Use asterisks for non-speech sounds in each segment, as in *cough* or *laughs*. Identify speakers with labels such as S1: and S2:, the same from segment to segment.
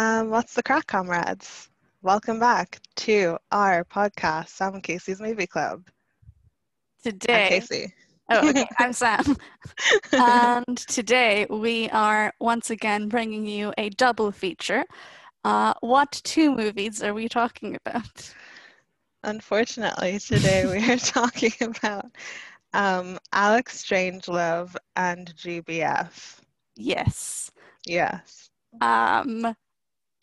S1: Um, what's the crack, comrades? Welcome back to our podcast, Sam and Casey's Movie Club.
S2: Today, I'm
S1: Casey.
S2: oh, okay, *laughs* I'm Sam. and today we are once again bringing you a double feature. Uh, what two movies are we talking about?
S1: Unfortunately, today we are *laughs* talking about um, Alex Strangelove and GBF.
S2: Yes.
S1: Yes.
S2: Um,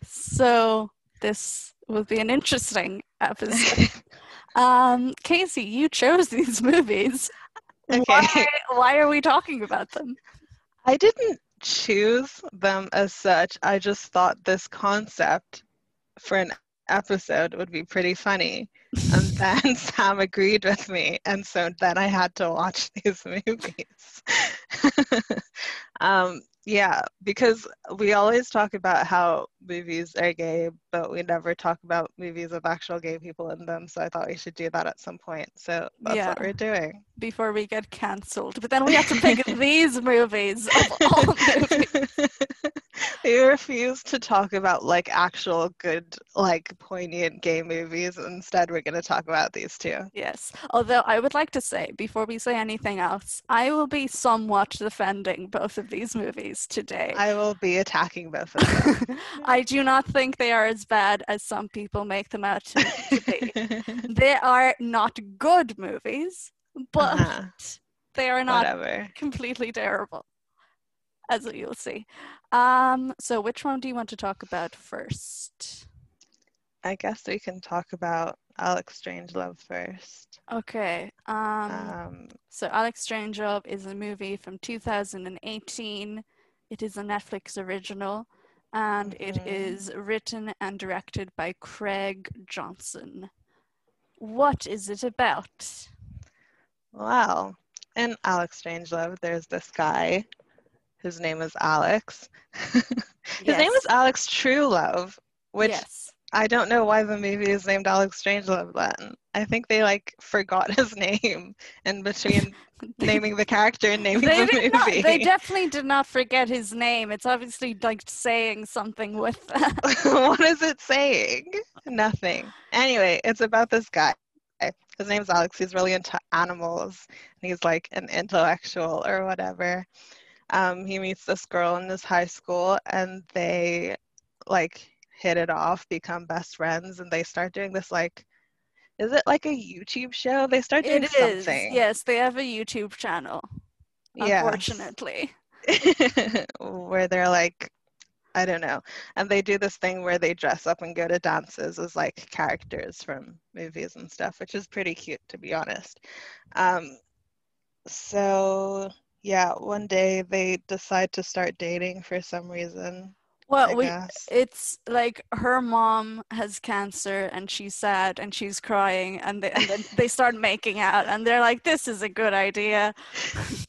S2: so this will be an interesting episode. *laughs* um, Casey, you chose these *laughs* movies.
S1: Okay.
S2: Why, why are we talking about them?
S1: I didn't choose them as such. I just thought this concept for an episode would be pretty funny. And then *laughs* Sam agreed with me. And so then I had to watch *laughs* these movies. *laughs* um, yeah, because we always talk about how movies are gay, but we never talk about movies with actual gay people in them. So I thought we should do that at some point. So that's
S2: Yeah.
S1: what we're doing.
S2: Before we get cancelled. But then we have to pick these movies of all movies.
S1: we refuse to talk about like actual good like poignant gay movies instead we're going to talk about these two
S2: Yes. Although I would like to say, before we say anything else, I will be somewhat defending both of these movies today.
S1: i will be attacking both of them *laughs*
S2: I do not think they are as bad as some people make them out to, to be. *laughs* They are not good movies, but
S1: Uh-huh.
S2: they are not
S1: whatever
S2: completely terrible, as you'll see. Um, so which one do you want to talk about first?
S1: i guess we can talk about alex strangelove first
S2: Okay. Um,
S1: um
S2: so Alex Strangelove is a movie from 2018. It is a Netflix original, and it
S1: Mhm.
S2: is written and directed by Craig Johnson. What is it about?
S1: well in alex strangelove there's this guy whose name is alex *laughs* his name is alex truelove which
S2: yes.
S1: I don't know why the movie is named Alex Strangelove then. I think they like forgot *laughs* his name in between *laughs* naming the character and naming
S2: they,
S1: the
S2: did not,
S1: movie.
S2: they definitely did not forget his name. It's obviously like saying something with *laughs* that.
S1: what is it saying? Nothing. Anyway, it's about this guy. His name's Alex. He's really into animals. And he's like an intellectual or whatever. Um, he meets this girl in this high school and they like hit it off, become best friends, and they start doing this like is it like a YouTube show? They start doing
S2: It is.
S1: something.
S2: Yes, they have a YouTube channel.
S1: Yes.
S2: Unfortunately. *laughs*
S1: where they're like i don't know and they do this thing where they dress up and go to dances as like characters from movies and stuff which is pretty cute to be honest um so yeah one day they decide to start dating for some reason
S2: Well,
S1: i
S2: we
S1: guess.
S2: it's like her mom has cancer and she's sad and she's crying and, they, and then *laughs* they start making out and they're like this is a good idea. *laughs*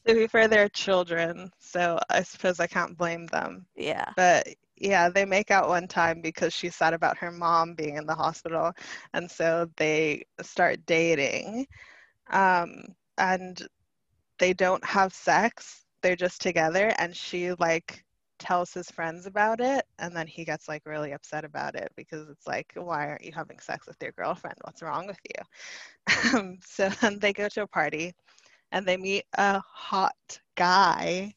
S1: To be fair they're children so i suppose i can't blame them.
S2: Yeah.
S1: But yeah, they make out one time because she's sad about her mom being in the hospital, and so they start dating, um, and they don't have sex. They're just together, and she like tells his friends about it, and then he gets like really upset about it because it's like, why aren't you having sex with your girlfriend? What's wrong with you? *laughs* So then they go to a party, and they meet a hot guy.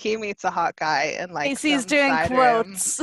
S1: He meets a hot guy and like
S2: Casey's doing quotes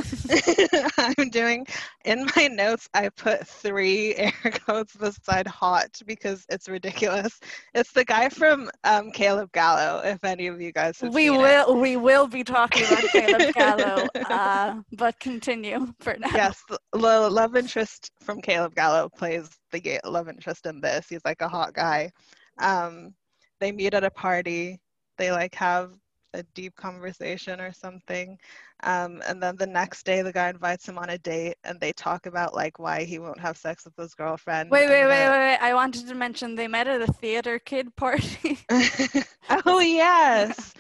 S2: *laughs*
S1: I'm doing in my notes. I put three *laughs* air quotes beside hot because it's ridiculous. It's the guy from um, Caleb Gallo. If any of you guys have
S2: we
S1: seen it.
S2: will we will be talking about *laughs* Caleb Gallo uh, but continue for now
S1: Yes, the love interest from Caleb Gallo plays the love interest in this. He's like a hot guy. Um, they meet at a party. They like have a deep conversation or something. Um, and then the next day, the guy invites him on a date, and they talk about like why he won't have sex with his girlfriend.
S2: wait wait wait wait wait I wanted to mention they met at a theater kid party *laughs* *laughs*
S1: oh yes,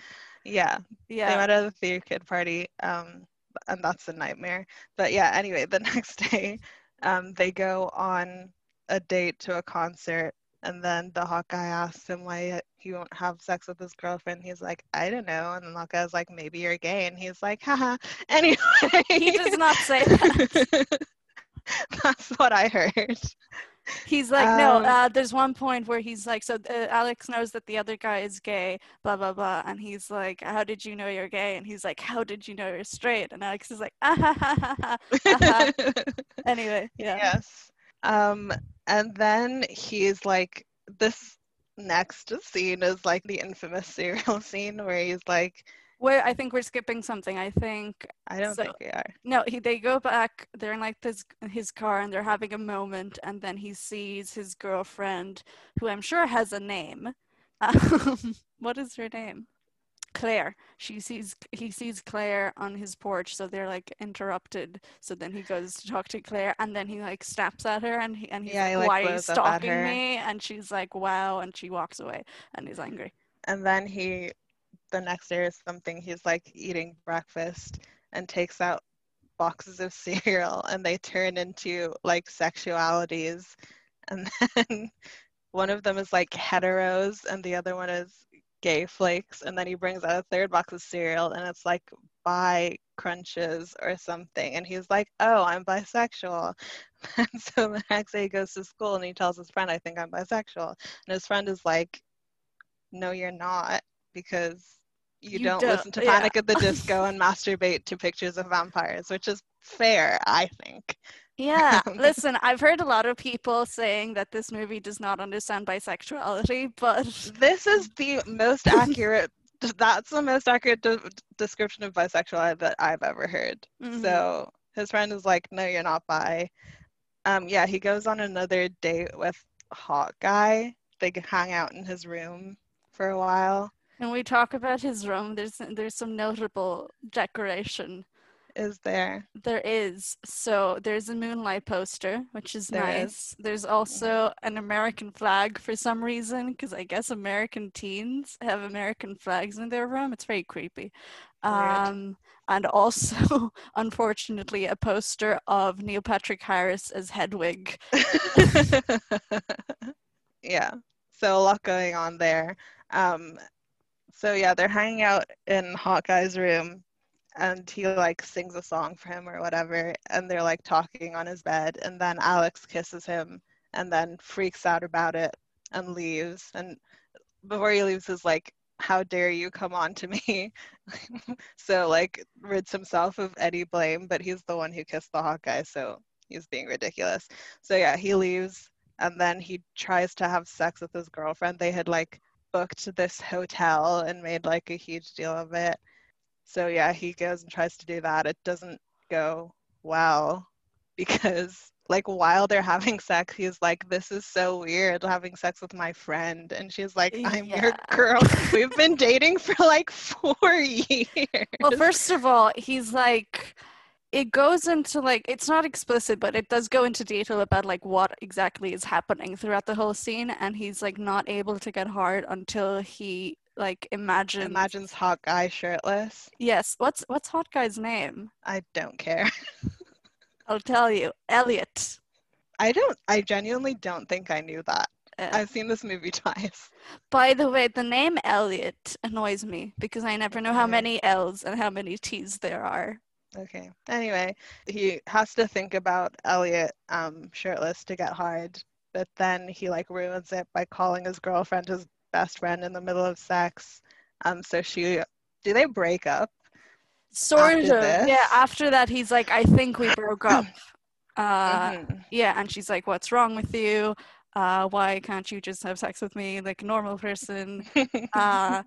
S1: yeah.
S2: Yeah.
S1: They met at a theater kid party, um, and that's a nightmare. But yeah, anyway, the *laughs* next day, um, they go on a date to a concert, And then the hot guy asks him why he won't have sex with his girlfriend. He's like, I don't know. And then hot guy's like, maybe you're gay. And he's like, haha. *laughs* Anyway.
S2: He does not say *laughs* that.
S1: That's what I heard.
S2: He's like, no,
S1: Um,
S2: uh, there's one point where he's like, so uh, Alex knows that the other guy is gay, blah, blah, blah. And he's like, how did you know you're gay? And he's like, how did you know you're straight? And Alex is like, ah, ha, ha, ha, ha. Uh-huh. *laughs* Anyway, yeah.
S1: Yes. Um, and then he's like, this next scene is like the infamous serial *laughs* scene where he's like,
S2: Where I think we're skipping something. I think
S1: I don't
S2: So-
S1: think we are.
S2: No, he, they go back. They're in like this his car, and they're having a moment, and then he sees his girlfriend, who I'm sure has a name. *laughs* Um, what is her name? Claire. She sees he sees Claire on his porch, so they're like interrupted. So then he goes to talk to Claire, and then he like snaps at her, and he and he's
S1: Yeah, he,
S2: like,
S1: like,
S2: "Why are you
S1: blows up at
S2: stalking me?" And she's like, "Wow," and she walks away, and he's angry.
S1: And then he, the next day or something, he's like eating breakfast and takes out boxes of *laughs* cereal and they turn into like sexualities. And *laughs* then one of them is like heteros and the other one is gay flakes. And then he brings out a third box of cereal and it's like bi crunches or something. And he's like, oh, I'm bisexual. And *laughs* so the next day he goes to school and he tells his friend, I think I'm bisexual. And his friend is like, no, you're not, because you,
S2: You
S1: don't,
S2: don't-
S1: listen to
S2: yeah.
S1: Panic at the *laughs* Disco and masturbate to pictures of vampires, which is fair, I think.
S2: Yeah, *laughs* listen, I've heard a lot of people saying that this movie does not understand bisexuality, but
S1: This is *laughs* the most accurate. That's the most accurate de- description of bisexuality that I've ever heard.
S2: Mhm.
S1: So his friend is like, "No, you're not bi." Um, yeah, he goes on another date with hot guy. They hang out in his room for a while.
S2: And we talk about his room, there's there's some notable decoration.
S1: Is there?
S2: There is. So there's a moonlight poster, which is
S1: There is.
S2: nice. There's also an American flag for some reason, because I guess American teens have American flags in their room. It's very creepy. Um, and also, *laughs* unfortunately, a poster of Neil Patrick Harris as Hedwig. *laughs*
S1: yeah so a lot going on there um so yeah they're hanging out in hot guy's room and he like sings a song for him or whatever and they're like talking on his bed and then alex kisses him and then freaks out about it and leaves and before he leaves is like how dare you come on to me *laughs* so like rids himself of any blame but he's the one who kissed the hot guy so he's being ridiculous so yeah he leaves and then he tries to have sex with his girlfriend. They had like booked this hotel and made like a huge deal of it. So yeah, he goes and tries to do that. It doesn't go well *laughs* because like while they're having sex, he's like, "This is so weird having sex with my friend," and she's like, eh, "I'm your girl. *laughs* We've been dating for like four years."
S2: Well, first of all, he's like, it goes into like, it's not explicit, but it does go into detail about like what exactly is happening throughout the whole scene. And he's like not able to get hard until he like imagine imagines.
S1: imagines hot guy shirtless.
S2: Yes. What's what's Hot Guy's name?
S1: I don't care. *laughs*
S2: I'll tell you. Elliot.
S1: I don't. I genuinely don't think I knew that.
S2: Uh,
S1: I've seen this movie twice.
S2: by the way, the name Elliot annoys me because I never know how many L's and how many T's there are.
S1: Okay. Anyway, he has to think about Elliot um, shirtless to get hard, but then he like ruins it by calling his girlfriend his best friend in the middle of sex. Um, so she, do they break up?
S2: Sort of. Yeah. After that, he's like, I think we broke up. *clears throat* Uh,
S1: Mhm.
S2: Yeah, and she's like, "What's wrong with you? Uh, why can't you just have sex with me like a normal person?" *laughs* Uh,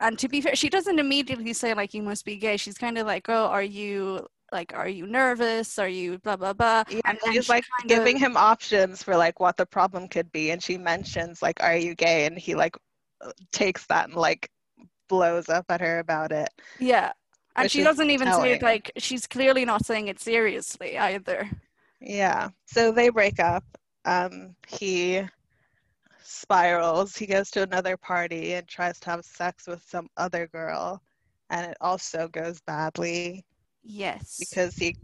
S2: and to be fair, she doesn't immediately say like, "You must be gay." She's kind of like, "Oh, are you like, are you nervous? Are you blah blah blah?"
S1: yeah,
S2: and
S1: she's
S2: she
S1: like giving him options for like what the problem could be, and she mentions like, "Are you gay?" And he like uh, takes that and like blows up at her about it.
S2: Yeah, and she doesn't even say it like she's clearly not saying it seriously either.
S1: Yeah. So they break up. Um, he spirals. He goes to another party and tries to have sex with some other girl, and it also goes badly
S2: Yes.
S1: because he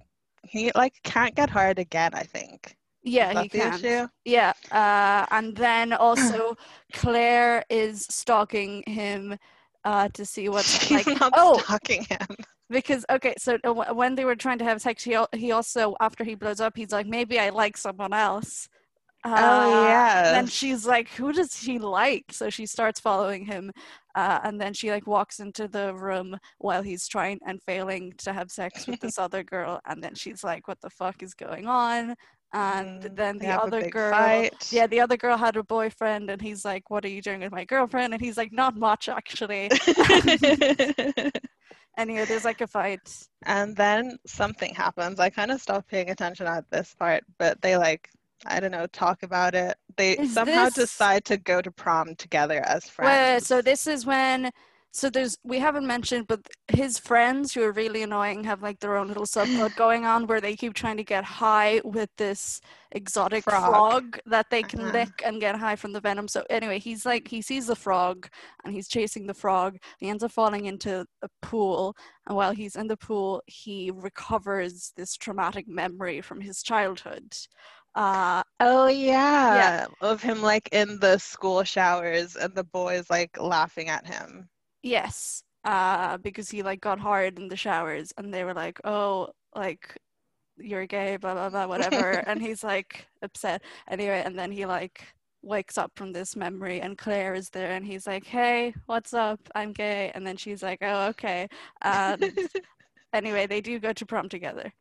S1: he like can't get hard again. I think.
S2: Yeah, he can. Yeah, uh, and then also *coughs* Claire is stalking him uh, to see what's like. *laughs*
S1: not
S2: oh,
S1: stalking him.
S2: because okay, so uh, when they were trying to have sex, he he also after he blows up, he's like, maybe I like someone else.
S1: Oh,
S2: Uh, Then
S1: yes.
S2: she's like, who does he like? So she starts following him, uh, and then she like walks into the room while he's trying and failing to have sex with this *laughs* other girl, and then she's like, what the fuck is going on? And
S1: Mhm.
S2: then the other girl,
S1: fight.
S2: yeah, the other girl had a boyfriend, and he's like, what are you doing with my girlfriend? And he's like, not much actually. *laughs* *laughs* anyway, there's like a fight.
S1: and then something happens. I kind of stopped paying attention at this part, but they like, I don't know, talk about it. They
S2: Is
S1: somehow
S2: this-
S1: decide to go to prom together as
S2: Wait,
S1: friends.
S2: so this is when so there's we haven't mentioned but his friends who are really annoying have like their own little subplot *laughs* going on where they keep trying to get high with this exotic frog,
S1: Frog.
S2: that they can
S1: Uh-huh.
S2: lick and get high from the venom so anyway he's like he sees the frog and he's chasing the frog he ends up falling into a pool and while he's in the pool he recovers this traumatic memory from his childhood uh
S1: Oh yeah. Of him like in the school showers and the boys like laughing at him.
S2: Yes, uh, because he like got hard in the showers, and they were like, "Oh, like you're gay, blah blah blah, whatever," *laughs* and he's like upset anyway. And then he like wakes up from this memory, and Claire is there, and he's like, "Hey, what's up? I'm gay," and then she's like, "Oh, okay." *laughs* And anyway, they do go to prom together.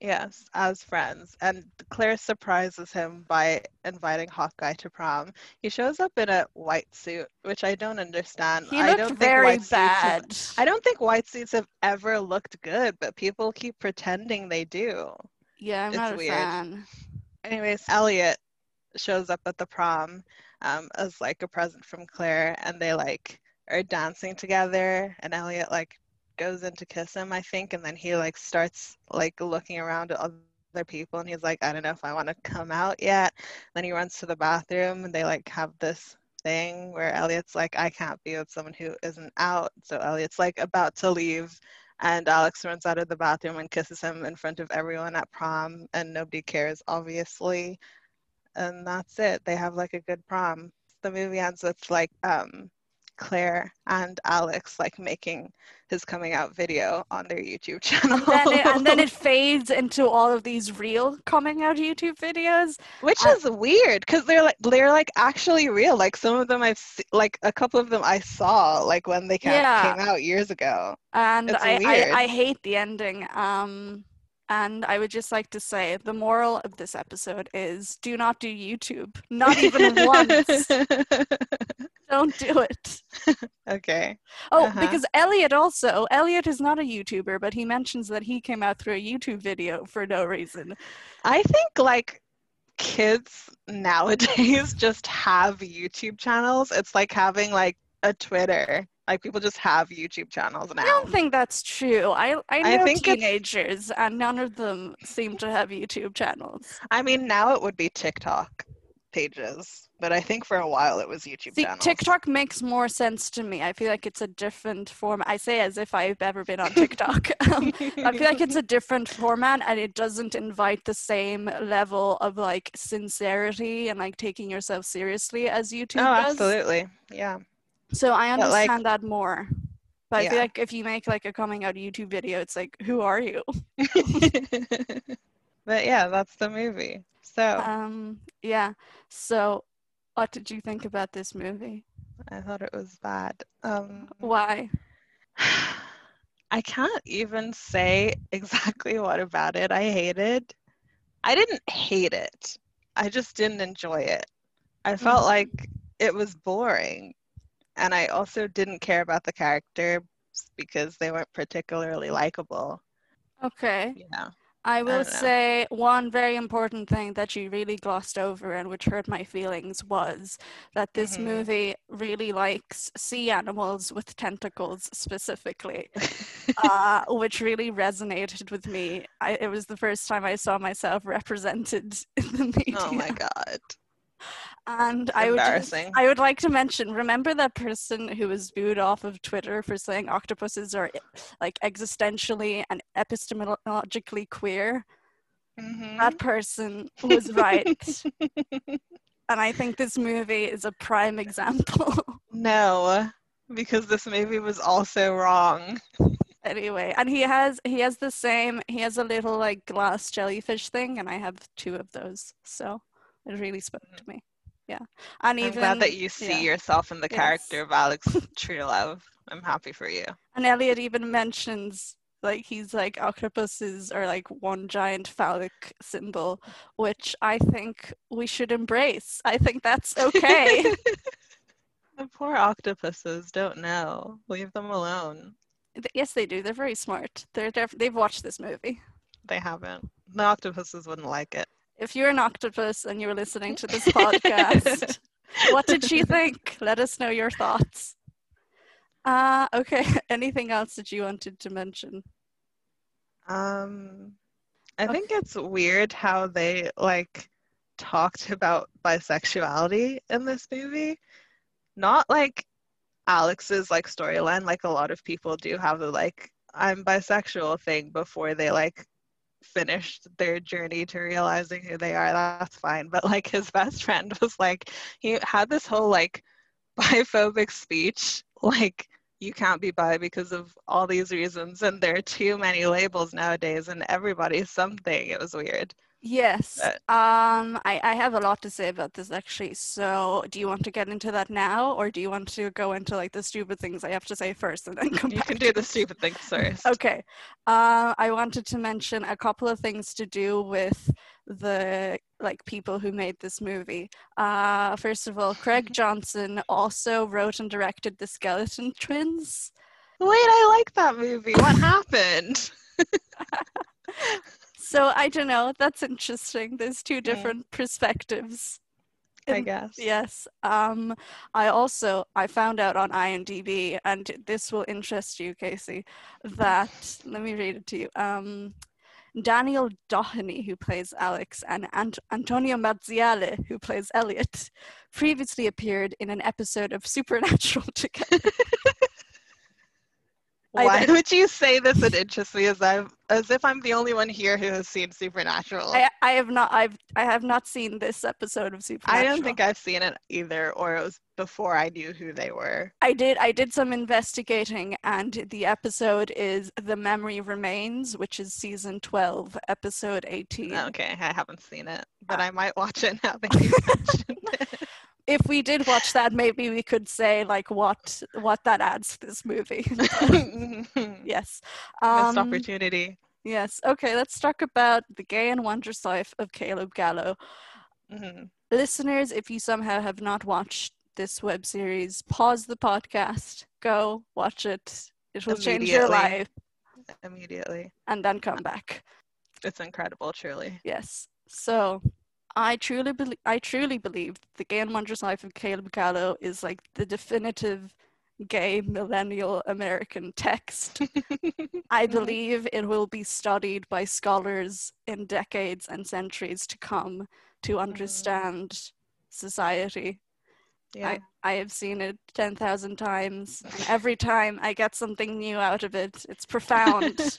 S1: Yes, as friends. And Claire surprises him by inviting hot guy to prom. He shows up in a white suit, which I don't understand.
S2: He
S1: I
S2: looked
S1: don't think
S2: very
S1: white suits have-
S2: bad.
S1: I don't think white suits have ever looked good, but people keep pretending they do.
S2: yeah, I'm
S1: it's
S2: not a
S1: weird.
S2: fan.
S1: Anyways, Elliot shows up at the prom um, as like a present from Claire, and they like are dancing together, and Elliot like goes in to kiss him, I think, and then he like starts like looking around at other people, and he's like, I don't know if I want to come out yet. Then he runs to the bathroom, and they like have this thing where Elliot's like, I can't be with someone who isn't out. So Elliot's like about to leave, and Alex runs out of the bathroom and kisses him in front of everyone at prom, and nobody cares, obviously. And that's it. They have like a good prom. The movie ends with like um, Claire and Alex like making his coming out video on their YouTube channel.
S2: Then it, and then it *laughs* fades into all of these real coming out YouTube videos.
S1: which
S2: uh,
S1: is weird because they're like they're like actually real. Like some of them I've se- like a couple of them I saw like when they ca-
S2: Yeah.
S1: came out years ago.
S2: and I. I, I hate the ending. Um, and I would just like to say the moral of this episode is do not do YouTube. Not even once. *laughs* Don't do it. *laughs*
S1: okay.
S2: Oh,
S1: Uh-huh.
S2: because Elliot also, Elliot is not a YouTuber, but he mentions that he came out through a YouTube video for no reason.
S1: I think like kids nowadays *laughs* just have YouTube channels. It's like having like a Twitter. Like people just have YouTube channels now.
S2: I don't think that's true. I I
S1: I
S2: know
S1: think
S2: teenagers, and none of them seem to have YouTube channels.
S1: I mean, now it would be TikTok pages, but I think for a while it was YouTube
S2: See,
S1: channels.
S2: TikTok makes more sense to me. I feel like it's a different form. I say as if I've ever been on TikTok. *laughs* Um, I feel like it's a different format and it doesn't invite the same level of like sincerity and like taking yourself seriously as YouTube
S1: Oh,
S2: does.
S1: absolutely. Yeah.
S2: So I
S1: But, like-
S2: understand that more. But I feel like if you make like a coming out YouTube video, it's like, who are you? *laughs* *laughs*
S1: but yeah, that's the movie. So
S2: Um, yeah. So what did you think about this movie?
S1: I thought it was bad. Um,
S2: Why? *sighs*
S1: I can't even say *laughs* exactly what about it I hated. I didn't hate it. I just didn't enjoy it. I felt
S2: Mhm.
S1: like it was boring. And I also didn't care about the characters because they weren't particularly likable.
S2: Okay.
S1: Yeah.
S2: I will
S1: don't
S2: say one very important thing that you really glossed over and which hurt my feelings was that this
S1: Mhm.
S2: movie really likes sea animals with tentacles specifically, *laughs* uh, which really resonated with me. I, it was the first time I saw myself *laughs* represented in the media.
S1: oh my god.
S2: And I would just, I would like to mention, remember that person who was booed off of Twitter for saying octopuses are like existentially and epistemologically queer?
S1: Mhm.
S2: That person was right. *laughs* and I think this movie is a prime example. *laughs*
S1: no, because this movie was also wrong.
S2: anyway, and he has he has the same he has a little like glass jellyfish thing and I have two of those. So it really spoke to mm. me. Yeah. And
S1: I'm
S2: even
S1: glad that you see
S2: yeah.
S1: yourself in the
S2: Yes.
S1: character of Alex *laughs* True Love. I'm happy for you.
S2: And Elliot even mentions like he's like octopuses are like one giant phallic symbol, which I think we should embrace. I think that's okay. *laughs*
S1: the poor octopuses don't know. Leave them alone.
S2: Yes, they do. They're very smart. They're def- they've watched this movie.
S1: They haven't. The octopuses wouldn't like it.
S2: If you're an octopus and you were listening to this *laughs* podcast, what did she *laughs* think? Let us know your thoughts. Uh, okay. *laughs* Anything else that you wanted to mention?
S1: Um, I
S2: Okay.
S1: think it's weird how they like talked about bisexuality in this movie. Not like Alex's like storyline, like a lot of people do have the like I'm bisexual thing before they like finished their journey to realizing who they are. That's fine. But like his best friend was like he had this whole like *laughs* biphobic speech like you can't be bi because of all these reasons and there are too many labels nowadays and everybody's something it was weird
S2: Yes.
S1: But-
S2: Um, I, I have a lot to say about this actually. So, do you want to get into that now, or do you want to go into like the stupid things I have to say first and then come
S1: you
S2: back?
S1: can do the stupid things first *laughs*
S2: Okay. Uh, I wanted to mention a couple of things to do with the like people who made this movie. Uh, first of all, Craig *laughs* Johnson also wrote and directed The Skeleton Twins.
S1: wait i like that movie what happened *laughs*
S2: So I don't know. That's interesting. There's two different perspectives.
S1: i guess
S2: Yes. Um, I also I found out on IMDb, and this will interest you, Casey. That let me read it to you. Um, Daniel Doheny, who plays Alex, and Ant- Antonio Marziale, who plays Elliot, previously appeared in an episode of Supernatural *laughs* together. *laughs* I
S1: why
S2: don't-
S1: would you say this it interests me as i as if i'm the only one here who has seen supernatural
S2: I, I have not I've I have not seen this episode of Supernatural.
S1: I don't think I've seen it either, or it was before I knew who they were.
S2: I did I did some investigating and the episode is The Memory Remains, which is season 12, episode 18.
S1: Okay, I haven't seen it, but
S2: Ah.
S1: I might watch it now that *laughs* you mentioned it.
S2: If we did watch that, maybe we could say like what what that adds to this movie. *laughs* *laughs*
S1: Missed
S2: yes. Um,
S1: opportunity.
S2: yes. Okay, let's talk about the gay and wondrous life of Caleb Gallo.
S1: Mhm.
S2: Listeners, if you somehow have not watched this web series, pause the podcast, go watch it. It will change your life
S1: Immediately.
S2: and then come back.
S1: It's incredible, truly.
S2: Yes. So I truly believe I truly believe the gay and wondrous life of Caleb Gallo is like the definitive gay millennial American text. *laughs* I believe it will be studied by scholars in decades and centuries to come to mm. understand society.
S1: Yeah.
S2: I have seen it 10,000 times, and every time I get something new out of it. It's profound. *laughs*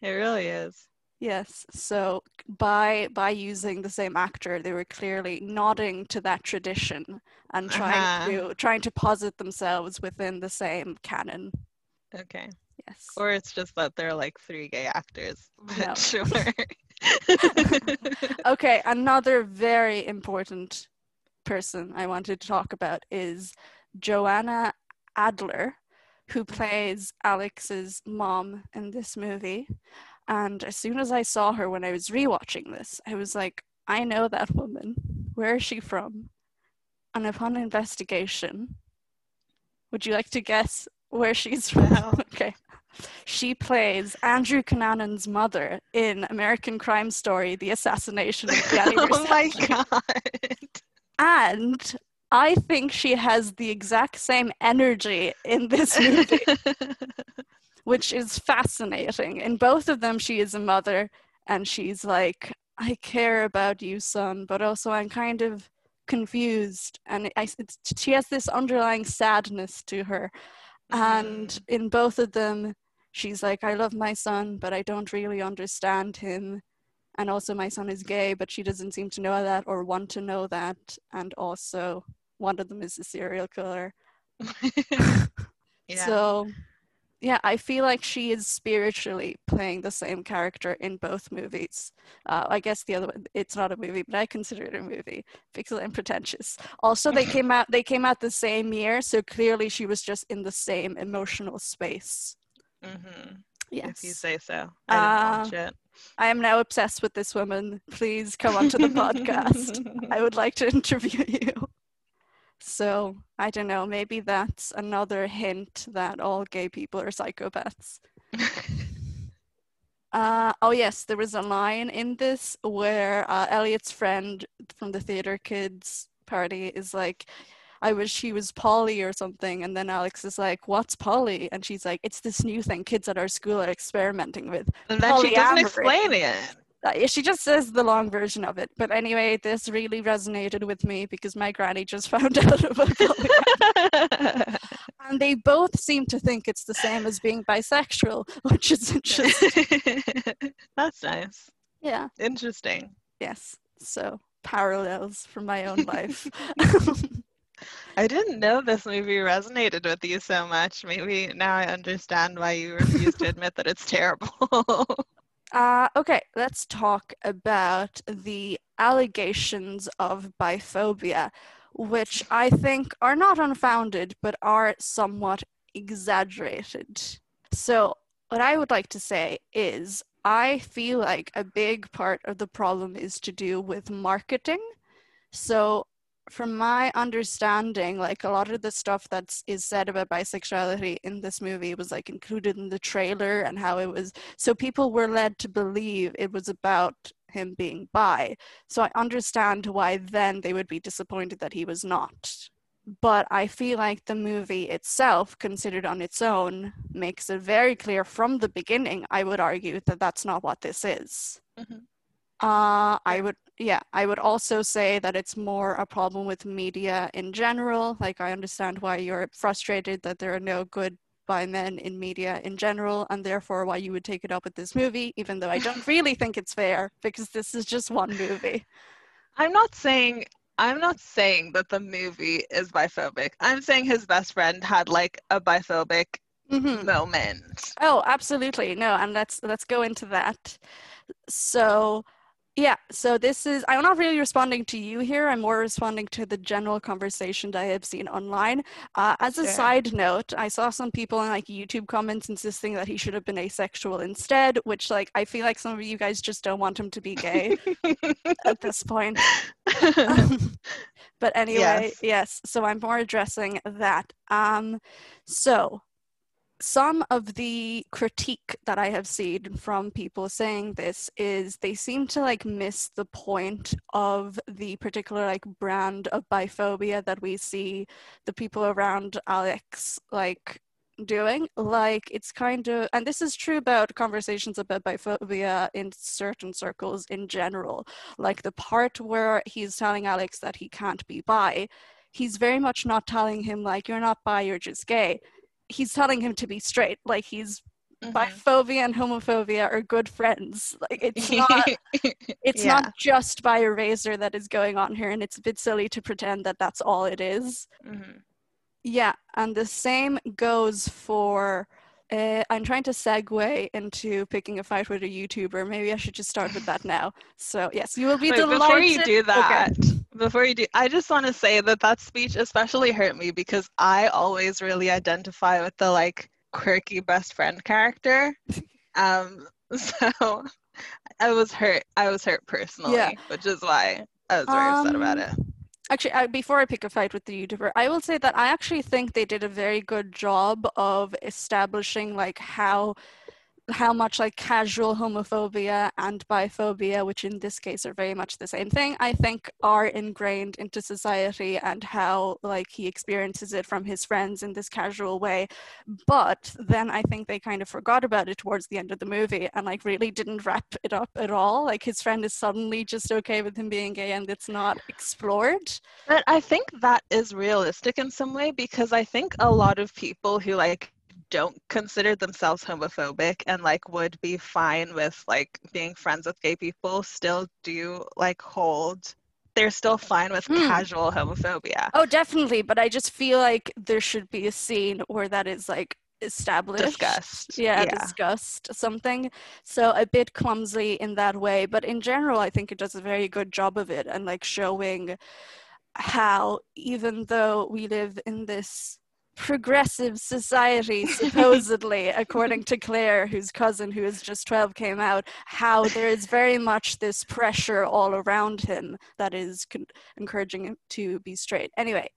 S1: it really is.
S2: Yes. So by by using the same actor, they were clearly nodding to that tradition and trying
S1: Uh-huh.
S2: to trying to posit themselves within the same canon.
S1: Okay.
S2: Yes.
S1: Or it's just that they're like three gay actors. *laughs*
S2: No.
S1: sure. *laughs*
S2: okay, another very important person I wanted to talk about is Joanna Adler, who plays Alex's mom in this movie. And as soon as I saw her when I was rewatching this, I was like, I know that woman. Where is she from? And upon investigation, would you like to guess where she's from? *laughs* Okay. She plays Andrew Cunanan's mother in American Crime Story: The Assassination of Gianni *laughs*
S1: oh my god.
S2: And I think she has the exact same energy in this movie, *laughs* which is fascinating. In both of them, she is a mother, and she's like, "I care about you, son," but also I'm kind of confused, and I, it's, she has this underlying sadness to her. And mm-hmm. in both of them, she's like, I love my son, but I don't really understand him. and also my son is gay, but she doesn't seem to know that or want to know that. And also, one of them is a serial killer. *laughs*
S1: yeah. *laughs*
S2: So, yeah, I feel like she is spiritually playing the same character in both movies. Uh, I guess the other one, it's not a movie, but I consider it a movie because I'm pretentious. Also, they came out they came out the same year, so clearly she was just in the same emotional space.
S1: hmm
S2: Yes.
S1: If you say so. I didn't watch it.
S2: I am now obsessed with this woman. Please come onto the *laughs* podcast. I would like to interview you. So, I don't know, maybe that's another hint that all gay people are psychopaths. *laughs* Uh, oh, yes, there was a line in this where uh, Elliot's friend from the Theater Kids party is like, I wish he was Polly or something. And then Alex is like, What's Polly? And she's like, It's this new thing kids at our school are experimenting with.
S1: and then she doesn't explain it.
S2: Uh, she just says the long version of it. But anyway, this really resonated with me because my granny just *laughs* found out about polyamory. *laughs* and they both seem to think it's the same as being bisexual, *laughs* which is interesting.
S1: That's nice.
S2: yeah,
S1: Interesting.
S2: yes. So parallels from my own life.
S1: I didn't know this movie resonated with you so much. Maybe now I understand why you refuse to admit that it's terrible.
S2: Uh, okay, let's talk about the allegations of biphobia, which I think are not unfounded but are somewhat exaggerated. So, what I would like to say is I feel like a big part of the problem is to do with marketing. So, from my understanding, like a lot of the stuff that's is said about bisexuality in this movie was like included in the trailer and how it was so people were led to believe it was about him being bi. So I understand why then they would be disappointed that he was not. But I feel like the movie itself, considered on its own, makes it very clear from the beginning, I would argue, that that's not what this is.
S1: Mhm.
S2: Uh, I would, yeah, I would also say that it's more a problem with media in general. Like, I understand why you're frustrated that there are no good bi men in media in general, and therefore why you would take it up with this movie, even though I don't *laughs* really think it's fair because this is just one movie.
S1: I'm not saying I'm not saying that the movie is biphobic. I'm saying his best friend had like a biphobic
S2: Mhm.
S1: moment.
S2: Oh, absolutely. No, and let's let's go into that. So, yeah, so this is I'm not really responding to you here. I'm more responding to the general conversation that I have seen online. Uh, as a
S1: Sure.
S2: side note, I saw some people in like YouTube comments insisting that he should have been asexual instead, which like I feel like some of you guys just don't want him to be gay *laughs* at this point. *laughs* *laughs* but anyway,
S1: Yes.
S2: yes. So I'm more addressing that. Um, so some of the critique that I have seen from people saying this is they seem to like miss the point of the particular like brand of biphobia that we see the people around Alex like doing. Like it's kind of and this is true about conversations about biphobia in certain circles in general. Like the part where he's telling alex that he can't be bi he's very much not telling him like you're not bi you're just gay he's telling him to be straight like he's
S1: Mhm.
S2: biphobia and homophobia are good friends like it's not *laughs* it's
S1: Yeah.
S2: not just bi erasure that is going on here and it's a bit silly to pretend that that's all it is
S1: Mhm.
S2: yeah, and the same goes for. Uh, I'm trying to segue into picking a fight with a YouTuber. Maybe I should just start with that now. So yes, you will be
S1: Wait,
S2: delighted.
S1: before you do
S2: Okay.
S1: that, before you do, I just want to say that that speech especially hurt me because I always really identify with the like quirky best friend character. *laughs* Um, *laughs* so I was hurt. I was hurt personally,
S2: Yeah.
S1: which is why I was very upset about
S2: Um,
S1: it.
S2: Actually, I, before I pick a fight with the YouTuber, I will say that I actually think they did a very good job of establishing like how how much like casual homophobia and biphobia, which in this case are very much the same thing, I think are ingrained into society and how like he experiences it from his friends in this casual way. But then I think they kind of forgot about it towards the end of the movie and like really didn't wrap it up at all. Like his friend is suddenly just okay with him being gay and it's not explored.
S1: But I think that is realistic in some way because I think a lot of people who like don't consider themselves homophobic and like would be fine with like being friends with gay people still do like hold they're still fine with
S2: Hmm.
S1: casual homophobia
S2: Oh, definitely. But I just feel like there should be a scene where that is like established.
S1: discussed
S2: Yeah,
S1: yeah
S2: discussed something. So a bit clumsy in that way. But in general, I think it does a very good job of it and like showing how even though we live in this progressive society supposedly *laughs* according to claire whose cousin who is just 12 came out how there is very much this pressure all around him that is con- encouraging him to be straight anyway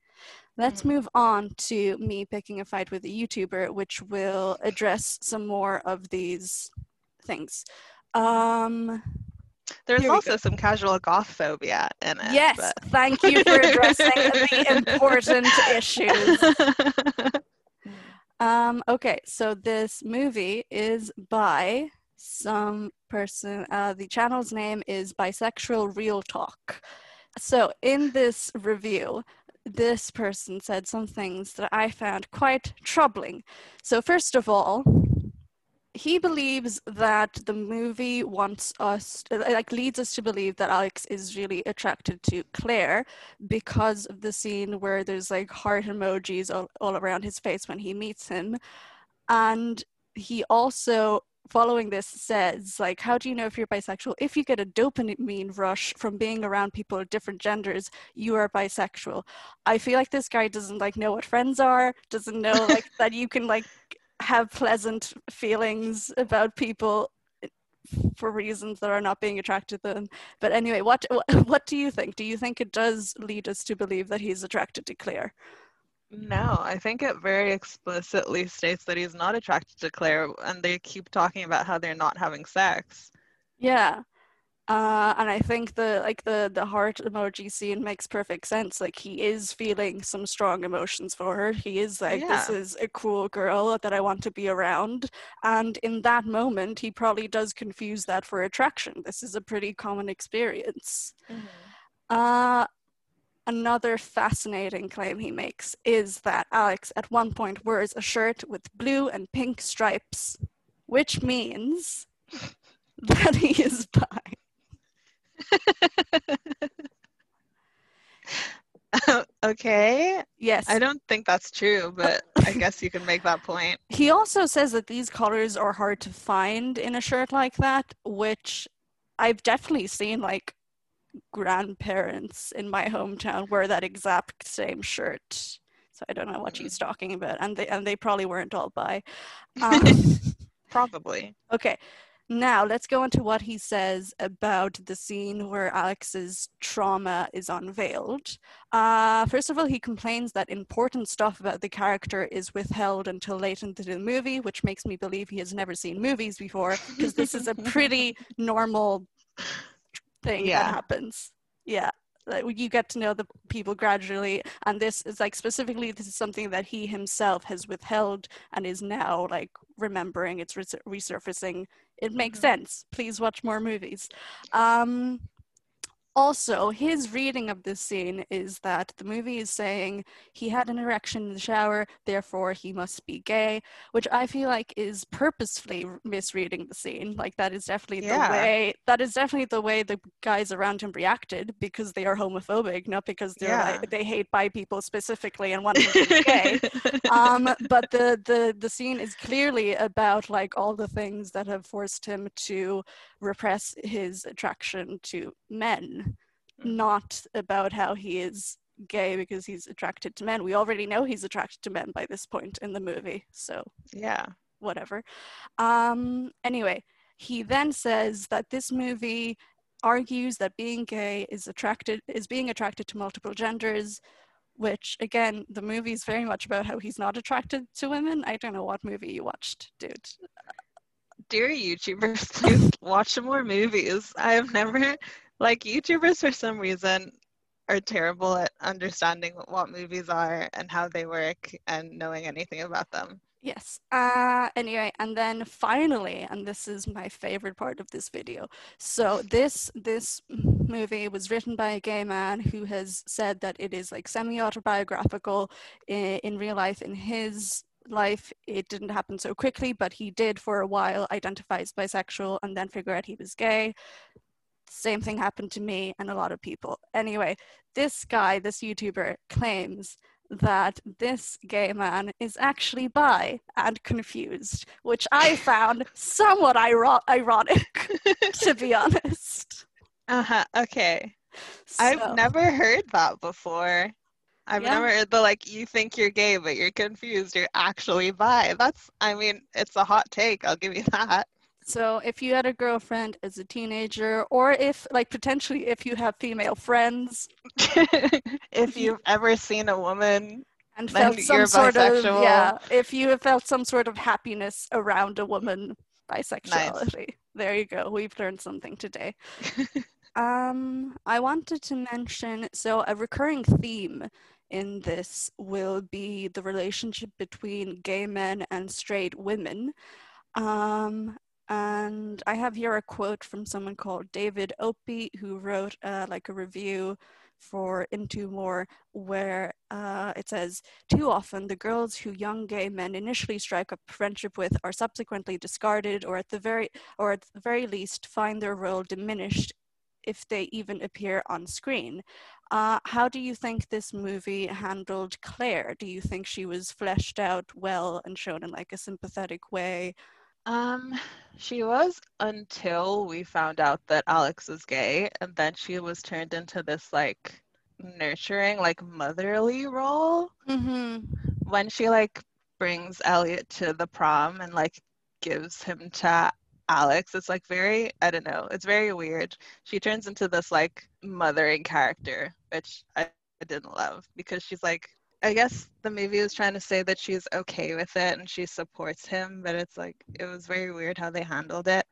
S2: let's
S1: Mhm.
S2: move on to me picking a fight with a youtuber which will address some more of these things um
S1: there's also some casual goth phobia in it
S2: yes
S1: but-
S2: thank you for addressing the *laughs* important issues Um, okay, so this movie is by some person. Uh, the channel's name is Bisexual Real Talk. So, in this review, this person said some things that I found quite troubling. So, first of all, he believes that the movie wants us, like, leads us to believe that Alex is really attracted to Claire because of the scene where there's like heart emojis all, all around his face when he meets him. And he also, following this, says, like, how do you know if you're bisexual? If you get a dopamine rush from being around people of different genders, you are bisexual. I feel like this guy doesn't like know what friends are, doesn't know like that you can like have pleasant feelings about people for reasons that are not being attracted to them. But anyway, what what do you think? Do you think it does lead us to believe that he's attracted to Claire?
S1: No, I think it very explicitly states that he's not attracted to Claire, and they keep talking about how they're not having sex.
S2: Yeah. Uh, and I think the like the the heart emoji scene makes perfect sense. Like he is feeling some strong emotions for her. He is like, this is a cool girl that I want to be around. And in that moment, he probably does confuse that for attraction. This is a pretty common experience. Uh, another fascinating claim he makes is that Alex at one point wears a shirt with blue and pink stripes, which means *laughs* that he is bi. *laughs*
S1: okay,
S2: Yes.
S1: I don't think that's true, but *laughs* I guess you can make that point.
S2: He also says that these colors are hard to find in a shirt like that, which I've definitely seen like grandparents in my hometown wear that exact same shirt. So I don't know what she's talking about, and they and they probably weren't all bi. *laughs* Um,
S1: Probably.
S2: Okay, now let's go into what he says about the scene where Alex's trauma is unveiled. Uh, first of all, he complains that important stuff about the character is withheld until late into the movie, which makes me believe he has never seen movies before, because this is a *laughs* pretty normal thing
S1: Yeah.
S2: that happens. Yeah. You get to know the people gradually, and this is like specifically, this is something that he himself has withheld and is now like remembering. It's res- resurfacing. It makes
S1: Mhm.
S2: sense. Please watch more movies. Um, also, his reading of this scene is that the movie is saying he had an erection in the shower, therefore he must be gay, which I feel like is purposefully misreading the scene. Like that is definitely
S1: Yeah.
S2: the way that is definitely the way the guys around him reacted because they are homophobic, not because they're
S1: Yeah.
S2: like they hate bi people specifically and want them to be gay *laughs* um but the the the scene is clearly about like all the things that have forced him to repress his attraction to men
S1: Mhm.
S2: not about how he is gay because he's attracted to men we already know he's attracted to men by this point in the movie so
S1: yeah.
S2: whatever. Um, anyway, he then says that this movie argues that being gay is attracted is being attracted to multiple genders, which again, the movie is very much about how he's not attracted to women. I don't know what movie you watched, dude.
S1: Dear YouTubers, *laughs* please watch more movies. I have never, like, YouTubers for some reason are terrible at understanding what movies are and how they work and knowing anything about them.
S2: Yes. Uh, anyway, and then finally, and this is my favorite part of this video. So this this movie was written by a gay man who has said that it is like semi-autobiographical in, in real life in his life, it didn't happen so quickly, but he did for a while identify as bisexual and then figure out he was gay. Same thing happened to me and a lot of people. Anyway, this guy, this YouTuber, claims that this gay man is actually bi and confused, which I found somewhat iro- ironic, *laughs* to be honest.
S1: Uh huh. Okay.
S2: So,
S1: I've never heard that before. I've
S2: Yeah.
S1: never heard the like you think you're gay but you're confused. You're actually bi. That's I mean, it's a hot take. I'll give you *laughs* that.
S2: So if you had a girlfriend as a teenager, or if like potentially if you have female friends *laughs*
S1: if
S2: You-
S1: you've ever seen a woman,
S2: and felt some
S1: you're
S2: sort of yeah, if you have felt some sort of happiness around a woman, bisexuality. There you go. We've learned something today. *laughs* Um, I wanted to mention so a recurring theme in this will be the relationship between gay men and straight women. Um, and I have here a quote from someone called David Opie, who wrote uh, like a review for Into More, where uh, it says, Too often, the girls who young gay men initially strike up friendship with are subsequently discarded, or at the very, or at the very least, find their role diminished if they even appear on screen. Uh, how do you think this movie handled Claire? Do you think she was fleshed out well and shown in like a sympathetic way?
S1: um, she was until we found out that Alex was gay, and then she was turned into this like nurturing, like motherly role.
S2: Mm-hmm.
S1: when she like brings Elliot to the prom and like gives him to Alex, it's like very, I don't know, it's very weird. She turns into this like mothering character, which I, I didn't love because she's like, I guess the movie was trying to say that she's okay with it and she supports him, but it's like, it was very weird how they handled it.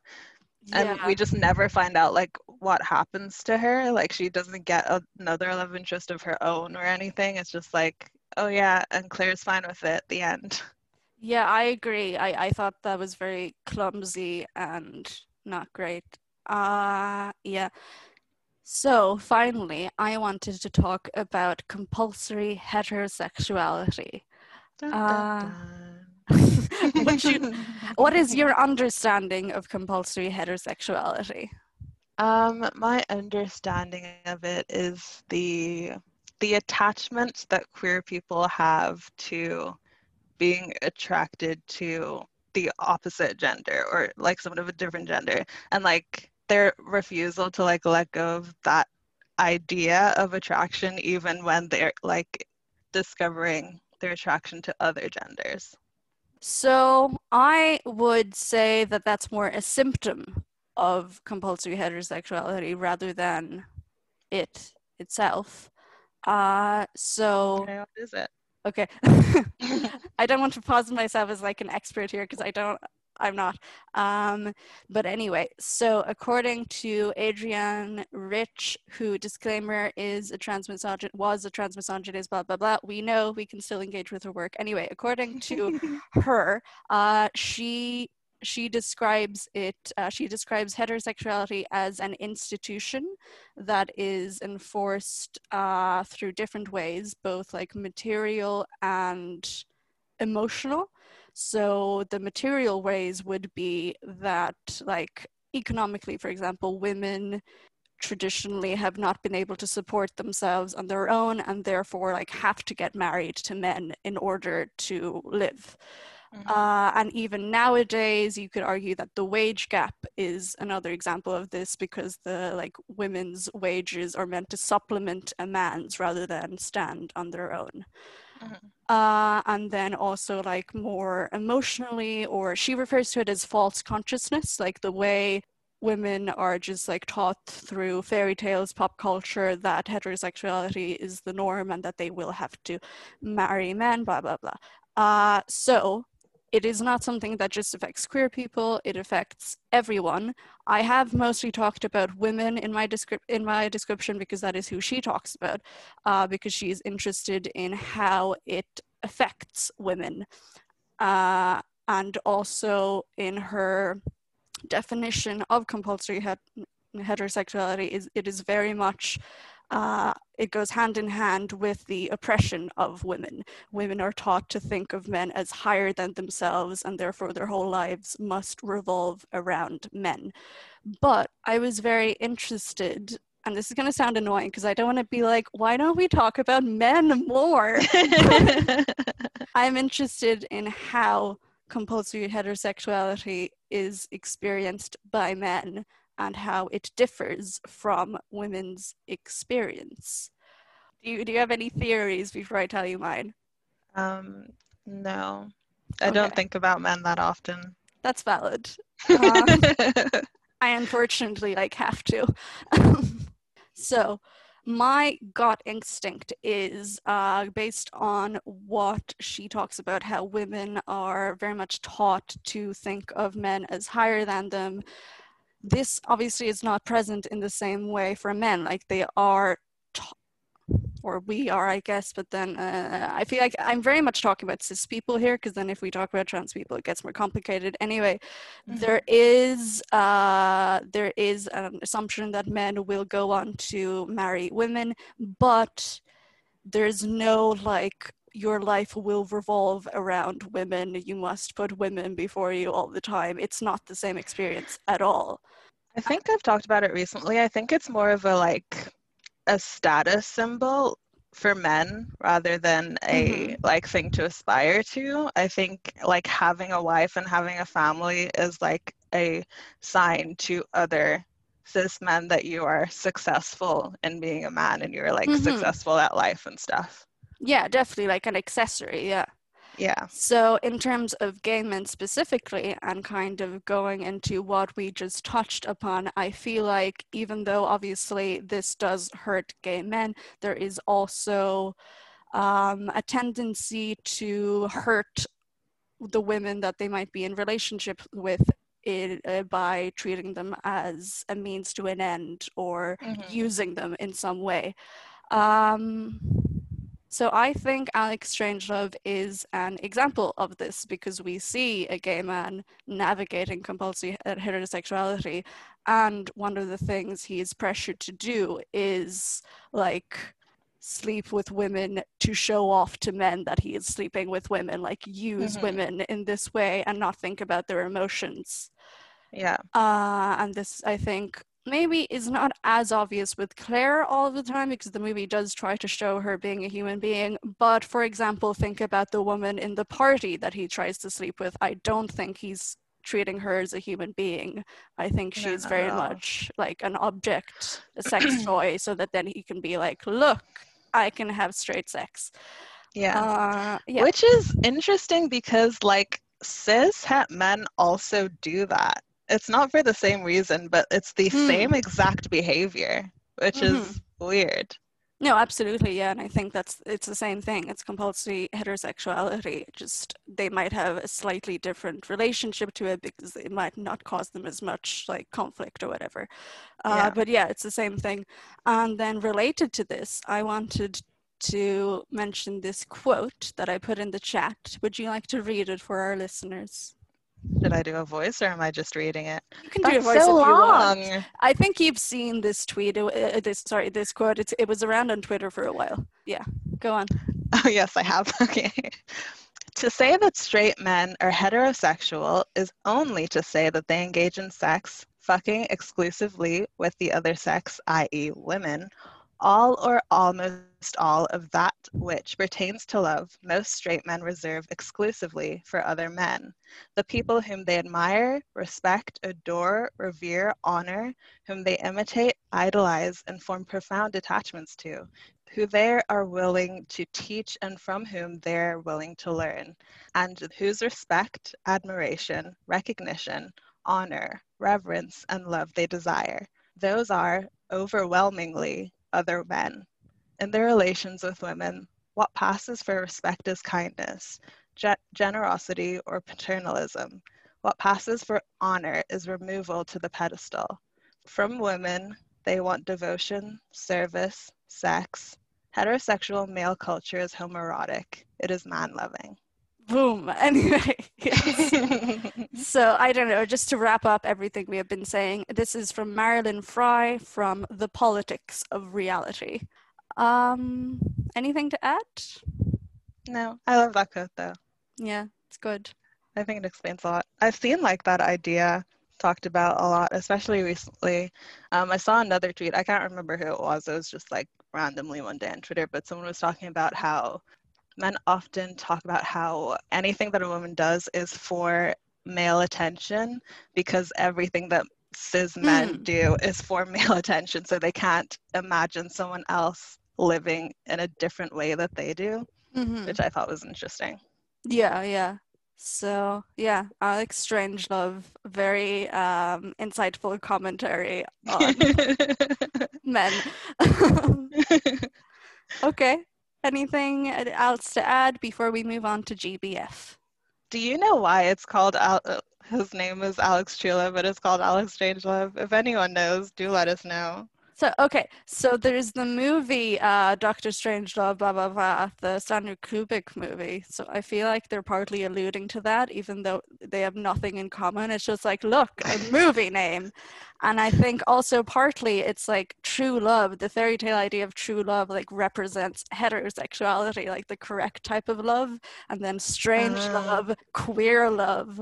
S1: And
S2: Yeah.
S1: we just never find out like what happens to her. Like she doesn't get another love interest of her own or anything. It's just like, oh yeah, and Claire's fine with it at the end. *laughs*
S2: Yeah, I agree. I, I thought that was very clumsy and not great. Uh, yeah. So finally, I wanted to talk about compulsory heterosexuality.
S1: Dun,
S2: Uh,
S1: dun, *laughs*
S2: Would you- *laughs* what is your understanding of compulsory heterosexuality?
S1: Um, my understanding of it is the the attachment that queer people have to being attracted to the opposite gender or like someone of a different gender and like their refusal to like let go of that idea of attraction even when they're like discovering their attraction to other genders.
S2: So I would say that that's more a symptom of compulsory heterosexuality rather than it itself. Uh, so
S1: Okay, what is it?
S2: Okay, *laughs* I don't want to posit myself as like an expert here because I don't. I'm not. Um, but anyway, so according to Adrienne Rich, who disclaimer is a trans misogyn was a trans misogynist, blah blah blah. We know we can still engage with her work. Anyway, according to *laughs* her, uh, she she describes it. Uh, she describes heterosexuality as an institution that is enforced uh, through different ways, both like material and emotional. So the material ways would be that, like economically, for example, women traditionally have not been able to support themselves on their own and therefore like have to get married to men in order to live.
S1: Mhm.
S2: Uh, and even nowadays, you could argue that the wage gap is another example of this because the like women's wages are meant to supplement a man's rather than stand on their own.
S1: Mhm.
S2: Uh, and then also like more emotionally, or she refers to it as false consciousness, like the way women are just like taught through fairy tales, pop culture that heterosexuality is the norm and that they will have to marry men, blah blah blah. Uh, so it is not something that just affects queer people, it affects everyone. I have mostly talked about women in my, descrip- in my description because that is who she talks about, uh, because she is interested in how it affects women. Uh, and also in her definition of compulsory het- heterosexuality is it is very much uh, it goes hand in hand with the oppression of women. Women are taught to think of men as higher than themselves, and therefore their whole lives must revolve around men. But I was very interested, and this is going to sound annoying because I don't want to be like, why don't we talk about men more? *laughs* *laughs* I'm interested in how compulsory heterosexuality is experienced by men and how it differs from women's experience. Do you, do you have any theories before I tell you mine?
S1: Um, no, I okay. don't think about men that often.
S2: That's valid. *laughs* Uh, I unfortunately like have to. *laughs* so, my gut instinct is uh, based on what she talks about how women are very much taught to think of men as higher than them this obviously is not present in the same way for men like they are or we are i guess but then uh, i feel like i'm very much talking about cis people here because then if we talk about trans people it gets more complicated anyway mm-hmm. there is uh, there is an assumption that men will go on to marry women but there's no like your life will revolve around women. You must put women before you all the time. It's not the same experience at all.
S1: I think I've talked about it recently. I think it's more of a like a status symbol for men rather than a mm-hmm. like thing to aspire to. I think like having a wife and having a family is like a sign to other cis men that you are successful in being a man and you're like mm-hmm. successful at life and stuff.
S2: Yeah, definitely like an accessory. Yeah.
S1: Yeah.
S2: So, in terms of gay men specifically, and kind of going into what we just touched upon, I feel like even though obviously this does hurt gay men, there is also um, a tendency to hurt the women that they might be in relationship with it, uh, by treating them as a means to an end or mm-hmm. using them in some way. Um, so I think Alex Strangelove is an example of this because we see a gay man navigating compulsory heterosexuality, and one of the things he is pressured to do is like sleep with women to show off to men that he is sleeping with women, like use mm-hmm. women in this way and not think about their emotions.
S1: Yeah.
S2: Uh, and this, I think, maybe is not as obvious with Claire all the time because the movie does try to show her being a human being. But for example, think about the woman in the party that he tries to sleep with. I don't think he's treating her as a human being. I think she's no, very much like an object, a *clears throat* sex toy, so that then he can be like, look, I can have straight sex.
S1: Yeah. Uh, yeah. Which is interesting because like cis het men also do that it's not for the same reason, but it's the mm. same exact behavior, which mm-hmm. is weird.
S2: No, absolutely, yeah, and I think that's it's the same thing. It's compulsory heterosexuality. Just they might have a slightly different relationship to it because it might not cause them as much like conflict or whatever. Uh, yeah. But yeah, it's the same thing. And then related to this, I wanted to mention this quote that I put in the chat. Would you like to read it for our listeners?
S1: Should I do a voice or am I just reading it?
S2: You can That's do a voice so if long. I think you've seen this tweet. Uh, uh, this sorry, this quote. It's, it was around on Twitter for a while. Yeah, go on. *laughs*
S1: Oh yes, I have. *laughs* Okay. to say that straight men are heterosexual is only to say that they engage in sex, fucking exclusively with the other sex, i.e., women, all or almost all of that which pertains to love, most straight men reserve exclusively for other men, the people whom they admire, respect, adore, revere, honor, whom they imitate, idolize, and form profound attachments to, who they are willing to teach and from whom they are willing to learn, and whose respect, admiration, recognition, honor, reverence, and love they desire. Those are, overwhelmingly, other men. In their relations with women, what passes for respect is kindness, ge- generosity, or paternalism. What passes for honor is removal to the pedestal. From women, they want devotion, service, sex. Heterosexual male culture is homoerotic, it is man loving.
S2: Boom. *laughs* Anyway, so I don't know. Just to wrap up everything we have been saying, this is from Marilyn Frye from The Politics of Reality. Um, anything to add?
S1: no, I love that quote though.
S2: Yeah, it's good.
S1: I think it explains a lot. I've seen like that idea talked about a lot, especially recently. Um, I saw another tweet. I can't remember who it was. It was just like randomly one day on Twitter, but someone was talking about how men often talk about how anything that a woman does is for male attention because everything that cis men
S2: Hmm.
S1: do is for *laughs* male attention. So they can't imagine someone else living in a different way that they do,
S2: Mhm.
S1: which I thought was interesting.
S2: Yeah, yeah. So yeah, Alex Strangelove, very um, insightful commentary on *laughs* men. *laughs* okay. Anything else to add before we move on to GBF?
S1: Do you know why it's called Al- uh, his name is Alex Chula, but it's called Alex Strangelove? If anyone knows, do let us know.
S2: So okay, so there's the movie uh, Doctor Strangelove, blah blah blah, the Stanley Kubrick movie. So I feel like they're partly alluding to that, even though they have nothing in common. It's just like, look, a *laughs* movie name, and I think also partly it's like true love. The fairy tale idea of true love like represents heterosexuality, like the correct type of love, and then strange
S1: Ah.
S2: love, queer love.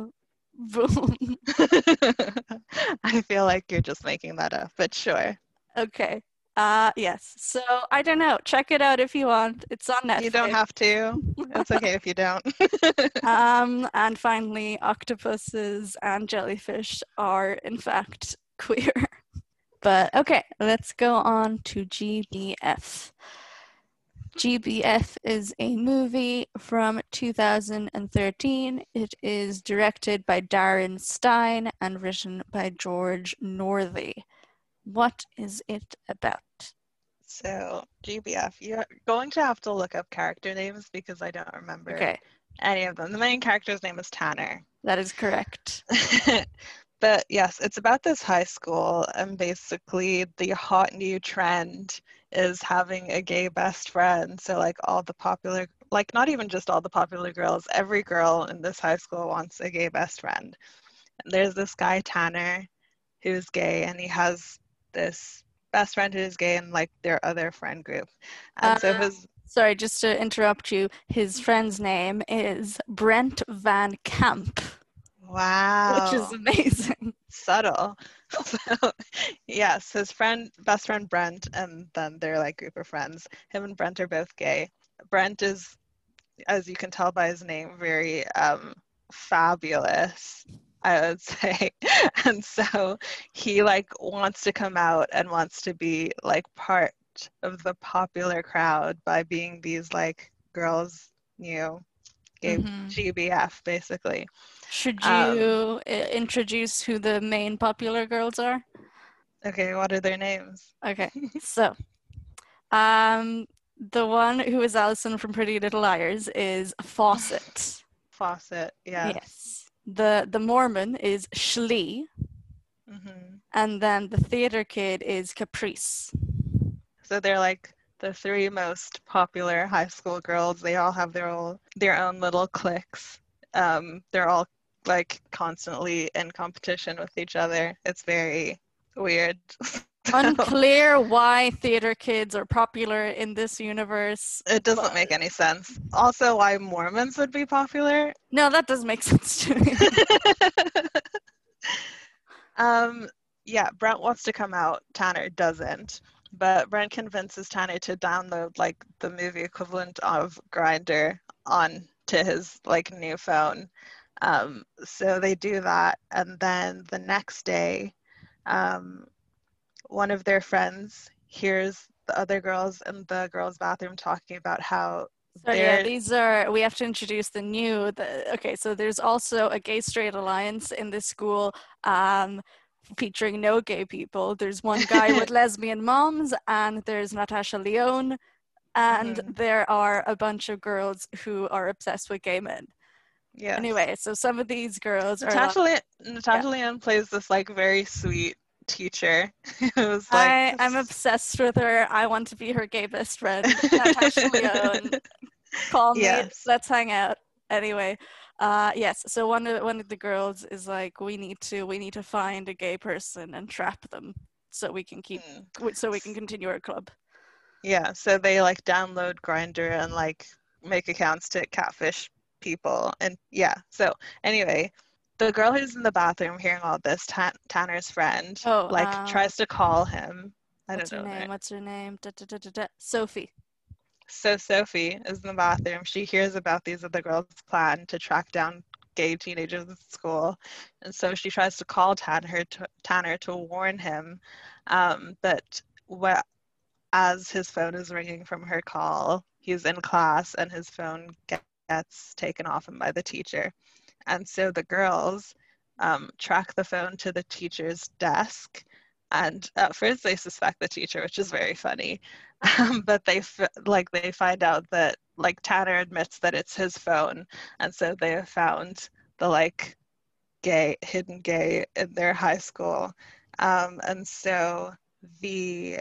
S2: Boom. *laughs* *laughs*
S1: I feel like you're just making that up, but sure.
S2: Okay. Uh yes. So I don't know. Check it out if you want. It's on Netflix.
S1: You don't have to. It's okay if you don't. *laughs*
S2: um and finally octopuses and jellyfish are in fact *laughs* queer. But okay, let's go on to GBF. GBF is a movie from 2013. It is directed by Darren Stein and written by George Northy. What is it about?
S1: so, GBF, you're going to have to look up character names because I don't remember
S2: Okay,
S1: any of them. The main character's name is Tanner.
S2: that is correct. *laughs*
S1: but yes, it's about this high school, and basically the hot new trend is having a gay best friend. So, like, all the popular, like, not even just all the popular girls, every girl in this high school wants a gay best friend. And there's this guy, Tanner, who's gay, and he has this best friend who's gay and like their other friend group. And so
S2: Uh,
S1: his
S2: Sorry, just to interrupt you. His friend's name is Brent Van Camp,
S1: wow,
S2: which is amazing. *laughs*
S1: subtle. So, *laughs* yes, his friend, best friend Brent, and then their like group of friends. Him and Brent are both gay. Brent is, as you can tell by his name, very um, fabulous. I would *laughs* say, and so he like wants to come out and wants to be like part of the popular crowd by being these like girls, you know, gay
S2: Mhm.
S1: GBF basically.
S2: Should
S1: Um,
S2: you i- introduce who the main popular girls are?
S1: Okay, what are their names?
S2: Okay, *laughs* so um, the one who is Allison from Pretty Little Liars is Fawcett.
S1: Fawcett, yeah.
S2: Yes. The the Mormon is Shley,
S1: hmm
S2: and then the theater kid is Caprice.
S1: So they're like the three most popular high school girls. They all have their own their own little cliques. Um, they're all like constantly in competition with each other. It's very weird. *laughs*
S2: Unclear why theater kids are popular in this universe.
S1: it doesn't make any sense. Also, why Mormons would be popular.
S2: No, that doesn't make *laughs* sense to me. *laughs*
S1: um, yeah, Brent wants to come out. Tanner doesn't. But Brent convinces Tanner to download like the movie equivalent of Grindr on to his like new phone. Um, so they do that, and then the next day, um, one of their friends hears the other girls in the girls' bathroom talking about how
S2: So yeah, these are we have to introduce the new. The, okay, so there's also a gay straight alliance in this school, um, featuring no gay people. There's one guy with *laughs* lesbian moms, and there's Natasha Lyonne, and
S1: Mhm.
S2: there are a bunch of girls who are obsessed with gay men.
S1: yeah.
S2: Anyway, so some of these girls are.
S1: Natasha,
S2: like,
S1: Le- Natasha Lyonne plays this like very sweet teacher *laughs* who's like
S2: I, I'm obsessed with her. I want to be her gay best friend. Natasha Lyonne. *laughs* Call me.
S1: Yes.
S2: Let's hang out. anyway, uh, yes. So one of one of the girls is like, we need to we need to find a gay person and trap them so we can keep
S1: Hmm.
S2: so we can continue our club.
S1: Yeah, so they like download Grindr and like make accounts to catfish people. And yeah, so anyway, the girl who's in the bathroom hearing all this, Tan- Tanner's friend,
S2: Oh,
S1: like
S2: uh,
S1: tries to call him. I
S2: What's
S1: don't
S2: her
S1: know.
S2: name?
S1: their-
S2: What's her name? Da, da, da. Sophie.
S1: So Sophie is in the bathroom. She hears about these other girls' plan to track down gay teenagers at school, and so she tries to call Tanner to, Tanner to warn him. Um, but what, as his phone is ringing from her call, he's in class and his phone gets taken off him by the teacher, and so the girls um, track the phone to the teacher's desk. And at first, they suspect the teacher, which is very funny. Um, *laughs* but they f- like they find out that like Tanner admits that it's his phone, and so they have found the like gay hidden gay in their high school, um, and so the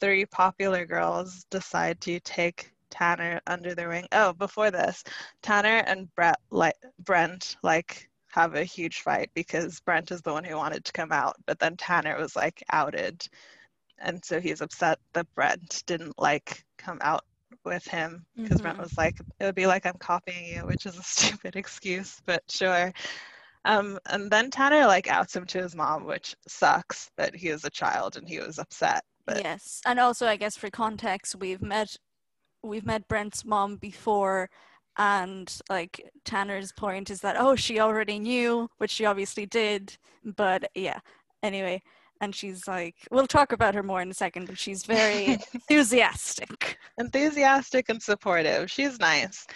S1: three popular girls decide to take Tanner under their wing. Oh, before this, Tanner and Brett like Brent like have a huge fight because Brent is the one who wanted to come out, but then Tanner was like outed and so he's upset that Brent didn't like come out with him because Brent
S2: Mhm.
S1: was like, it would be like I'm copying you, which is a *laughs* stupid excuse, but sure. Um, and then Tanner like outs him to his mom, which sucks, but he is a child and he was upset. But
S2: Yes, and also I guess for context, we've met we've met Brent's mom before, and like Tanner's point is that oh she already knew, which she obviously did, but yeah. Anyway, and she's like, we'll talk about her more in a second, but she's very *laughs* enthusiastic.
S1: enthusiastic and supportive. She's nice.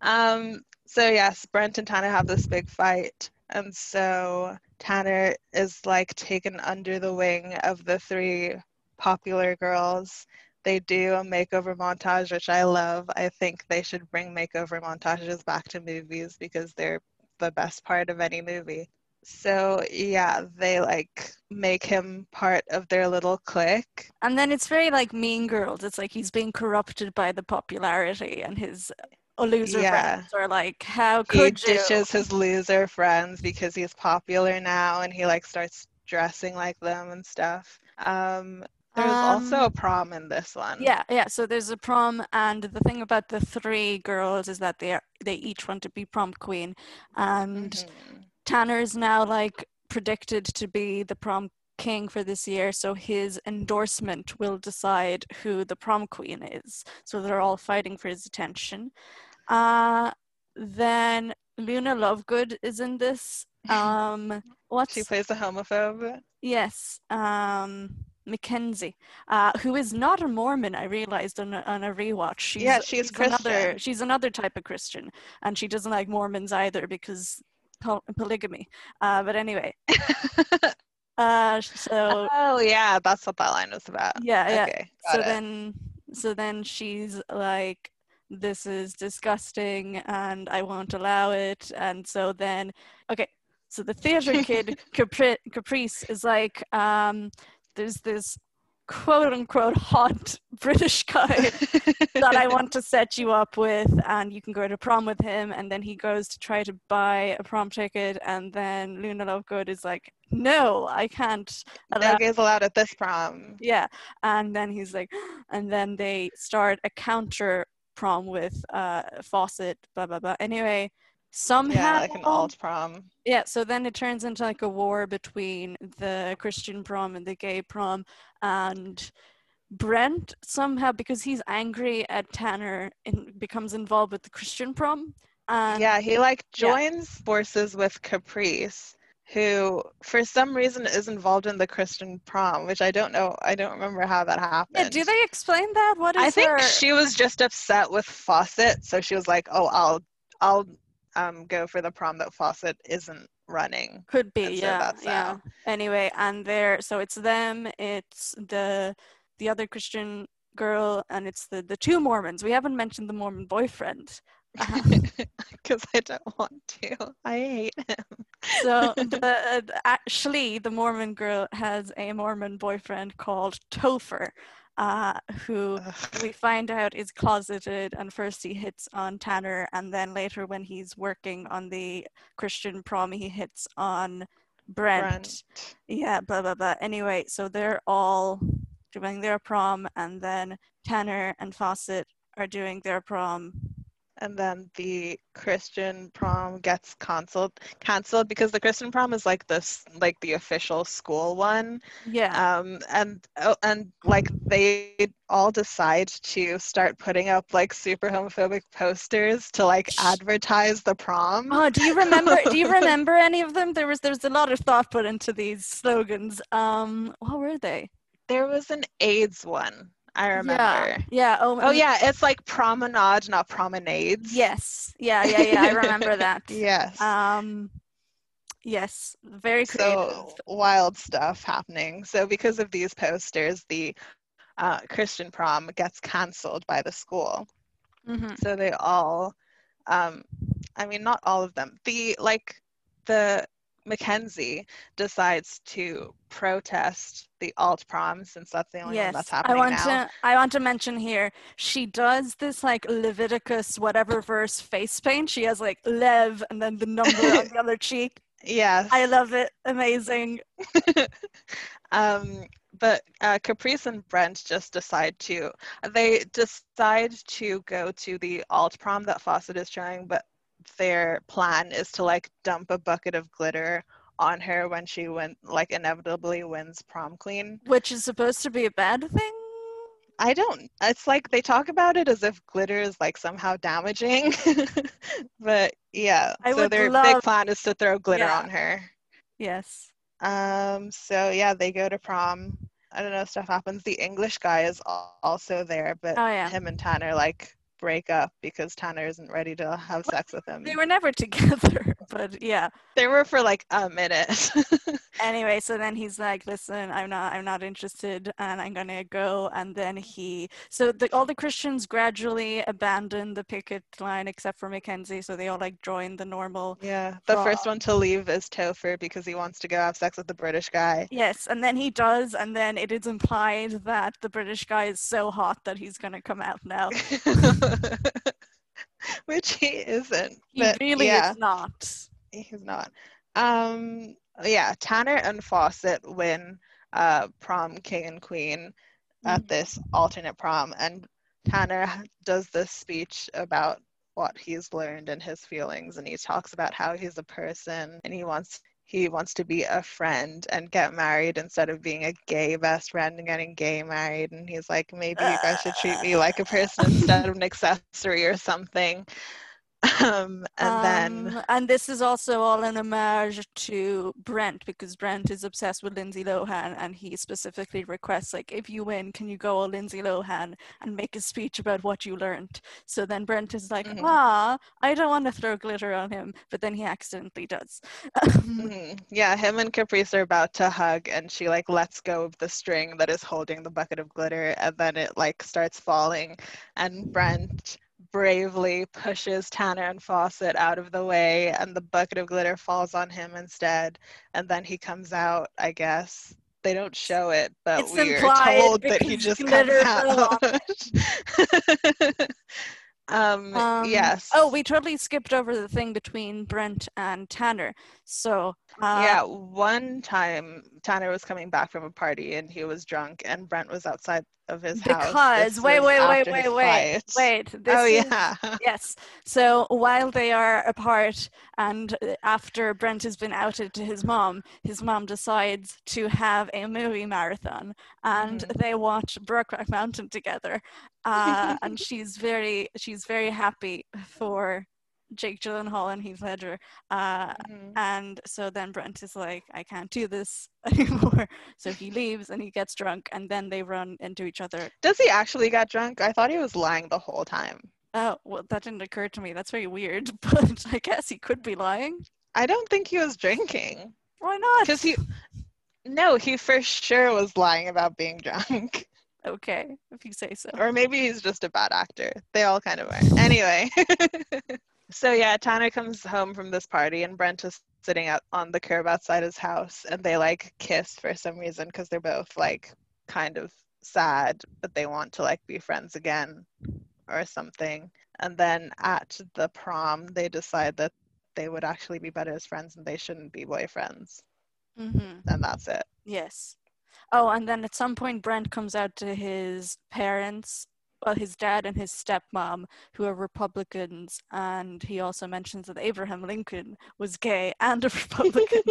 S1: Um, so yes, Brent and Tanner have this big fight, and so Tanner is like taken under the wing of the three popular girls. They do a makeover montage, which I love. I think they should bring makeover montages back to movies because they're the best part of any movie. So yeah, they like make him part of their little clique.
S2: And then it's very like Mean Girls. It's like he's being corrupted by the popularity, and his loser
S1: Yeah.
S2: friends are like, "How
S1: he
S2: could you?"
S1: ditches his loser friends because he's popular now and he like starts dressing like them and stuff um there's also
S2: Um,
S1: a prom in this one
S2: Yeah, yeah. So there's a prom, and the thing about the three girls is that they are, they each want to be prom queen, and
S1: Mhm.
S2: Tanner's now like predicted to be the prom king for this year, so his endorsement will decide who the prom queen is. So they're all fighting for his attention. Uh, then Luna Lovegood is in this. *laughs* Um, what's
S1: she plays a homophobe
S2: Yes, um, Mackenzie, uh, who is not a Mormon. I realized on a, on a rewatch. She's,
S1: Yeah, she's
S2: another.
S1: Christian.
S2: She's another type of Christian, and she doesn't like Mormons either because pol- polygamy. Uh, but anyway, *laughs* uh, so
S1: oh yeah that's what that line was about
S2: yeah, yeah.
S1: okay
S2: so
S1: it.
S2: then, so then she's like, "This is disgusting, and I won't allow it." And so then, okay, so the theater kid *laughs* Capri- Caprice is like, um, "There's this quote unquote hot *laughs* British guy *laughs* that I want to set you up with, and you can go to prom with him." And then he goes to try to buy a prom ticket, and then Luna Lovegood is like, "No, I can't allow."
S1: no gays allowed at this prom
S2: Yeah, and then he's like, *gasps* and then they start a counter prom with uh Fawcett, blah blah blah. Anyway, somehow
S1: yeah like an alt prom
S2: yeah, so then it turns into like a war between the Christian prom and the gay prom, and Brent somehow because he's angry at Tanner and becomes involved with the Christian prom. And
S1: yeah he like
S2: yeah.
S1: joins forces with caprice who for some reason is involved in the christian prom which i don't know i don't remember how that happened
S2: yeah, do they explain that? What is
S1: I think
S2: her-
S1: she was just upset with Fawcett, so she was like, "Oh, I'll, I'll, um, go for the prom that Fawcett isn't running."
S2: Could be,
S1: And
S2: yeah,
S1: that's
S2: yeah.
S1: how.
S2: Anyway, and they're so it's them, it's the the other Christian girl, and it's the the two Mormons. We haven't mentioned the Mormon boyfriend. Uh-huh. *laughs*
S1: because I don't want to. I hate him.
S2: So *laughs* the, the actually the Mormon girl has a Mormon boyfriend called Topher, uh, who we find out is closeted and first he hits on Tanner and then later when he's working on the Christian prom he hits on Brent.
S1: Brent.
S2: Yeah, blah blah blah. Anyway, so they're all doing their prom and then Tanner and Fawcett are doing their prom.
S1: And then the Christian prom gets canceled canceled because the Christian prom is like this like the official school one.
S2: Yeah.
S1: Um and oh, and like they all decide to start putting up like super homophobic posters to like advertise the prom.
S2: Oh, do you remember? do you *laughs* remember any of them? There was there was a lot of thought put into these slogans. Um, what were they?
S1: There was an AIDS one, I remember.
S2: Yeah. Yeah. Oh.
S1: Oh yeah, it's like promenade, not promenades.
S2: Yes. Yeah. Yeah. Yeah. I remember *laughs* that.
S1: yes.
S2: Um. Yes. Very creative.
S1: so wild stuff happening. So because of these posters, the uh, Christian prom gets canceled by the school.
S2: Mhm.
S1: So they all, um, I mean, not all of them. The like the Mackenzie decides to protest the alt prom since that's the only one
S2: Yes,
S1: that's
S2: I
S1: happening
S2: want
S1: now.
S2: to. I want to mention here. She does this like Leviticus whatever verse face paint. She has like Lev and then the number on the other *laughs* cheek.
S1: Yes.
S2: I love it. Amazing. *laughs*
S1: um, but uh, Caprice and Brent just decide to, they decide to go to the alt prom that Fawcett is trying, but their plan is to like dump a bucket of glitter on her when she went like inevitably wins prom queen.
S2: Which is supposed to be a bad thing.
S1: I don't. It's like they talk about it as if glitter is like somehow damaging, *laughs* but yeah.
S2: I
S1: so their
S2: love-
S1: big plan is to throw glitter
S2: Yeah.
S1: on her.
S2: Yes.
S1: Um, so yeah, they go to prom. I don't know, stuff happens. The English guy is also there, but
S2: Oh yeah.
S1: him and Tanner like break up because Tanner isn't ready to have sex with him.
S2: They were never *laughs* together, but yeah.
S1: They were for like a minute. *laughs*
S2: Anyway, so then he's like, "Listen, I'm not, I'm not interested, and I'm gonna go." And then he, so the, all the Christians gradually abandon the picket line except for Mackenzie, so they all like join the normal.
S1: yeah, the first one to leave is Topher because he wants to go have sex with the British guy.
S2: Yes, and then he does, and then it is implied that the British guy is so hot that he's gonna come out now. *laughs* *laughs*
S1: Which he isn't.
S2: He really
S1: yeah.
S2: is not.
S1: He's not. Um, yeah, Tanner and Fawcett win uh, prom king and queen at
S2: Mhm.
S1: this alternate prom, and Tanner does this speech about what he's learned and his feelings, and he talks about how he's a person and he wants he wants to be a friend and get married instead of being a gay best friend and getting gay married. And he's like, maybe you guys should treat me like a person *laughs* instead of an accessory or something. *laughs* Um, and then
S2: Um, and this is also all an homage to Brent because Brent is obsessed with Lindsay Lohan and he specifically requests like if you win can you go all Lindsay Lohan and make a speech about what you learned so then Brent is like
S1: Mhm.
S2: ah I don't want to throw glitter on him but then he accidentally does *laughs*
S1: Mhm. Yeah, him and Caprice are about to hug, and she like lets go of the string that is holding the bucket of glitter, and then it like starts falling, and Brent bravely pushes Tanner and Fawcett out of the way, and the bucket of glitter falls on him instead, and then he comes out. I guess they don't show it, but
S2: It's
S1: we're told that he just comes out. *laughs* um,
S2: Um,
S1: yes.
S2: oh we totally skipped over the thing between Brent and Tanner so uh,
S1: yeah, one time Tanner was coming back from a party and he was drunk, and Brent was outside of his house.
S2: because
S1: This
S2: wait wait wait wait wait wait
S1: oh
S2: is-
S1: yeah. *laughs*
S2: Yes. So while they are apart, and uh, after Brent has been outed to his mom, his mom decides to have a movie marathon, and
S1: Mhm.
S2: they watch Brokeback Mountain together. Uh, *laughs* and she's very, she's very happy for Jake Gyllenhaal and Heath Ledger. Uh,
S1: Mhm.
S2: and so then Brent is like, I can't do this *laughs* anymore. So he leaves and he gets drunk, and then they run into each other.
S1: Does he actually get drunk? I thought he was lying the whole time.
S2: Oh, well, that didn't occur to me. That's very weird, *laughs* but I guess he could be lying.
S1: I don't think he was drinking
S2: Why not?
S1: because he. No, he for sure was lying about being drunk.
S2: Okay, if you say so.
S1: Or maybe he's just a bad actor. They all kind of are. Anyway. *laughs* so yeah, Tanner comes home from this party and Brent is sitting out on the curb outside his house and they like kiss for some reason because they're both like kind of sad, but they want to like be friends again or something. And then at the prom, they decide that they would actually be better as friends and they shouldn't be boyfriends.
S2: Mm-hmm.
S1: And that's it.
S2: Yes. Oh, and then at some point, Brent comes out to his parents, well, his dad and his stepmom, who are Republicans, and he also mentions that Abraham Lincoln was gay and a Republican.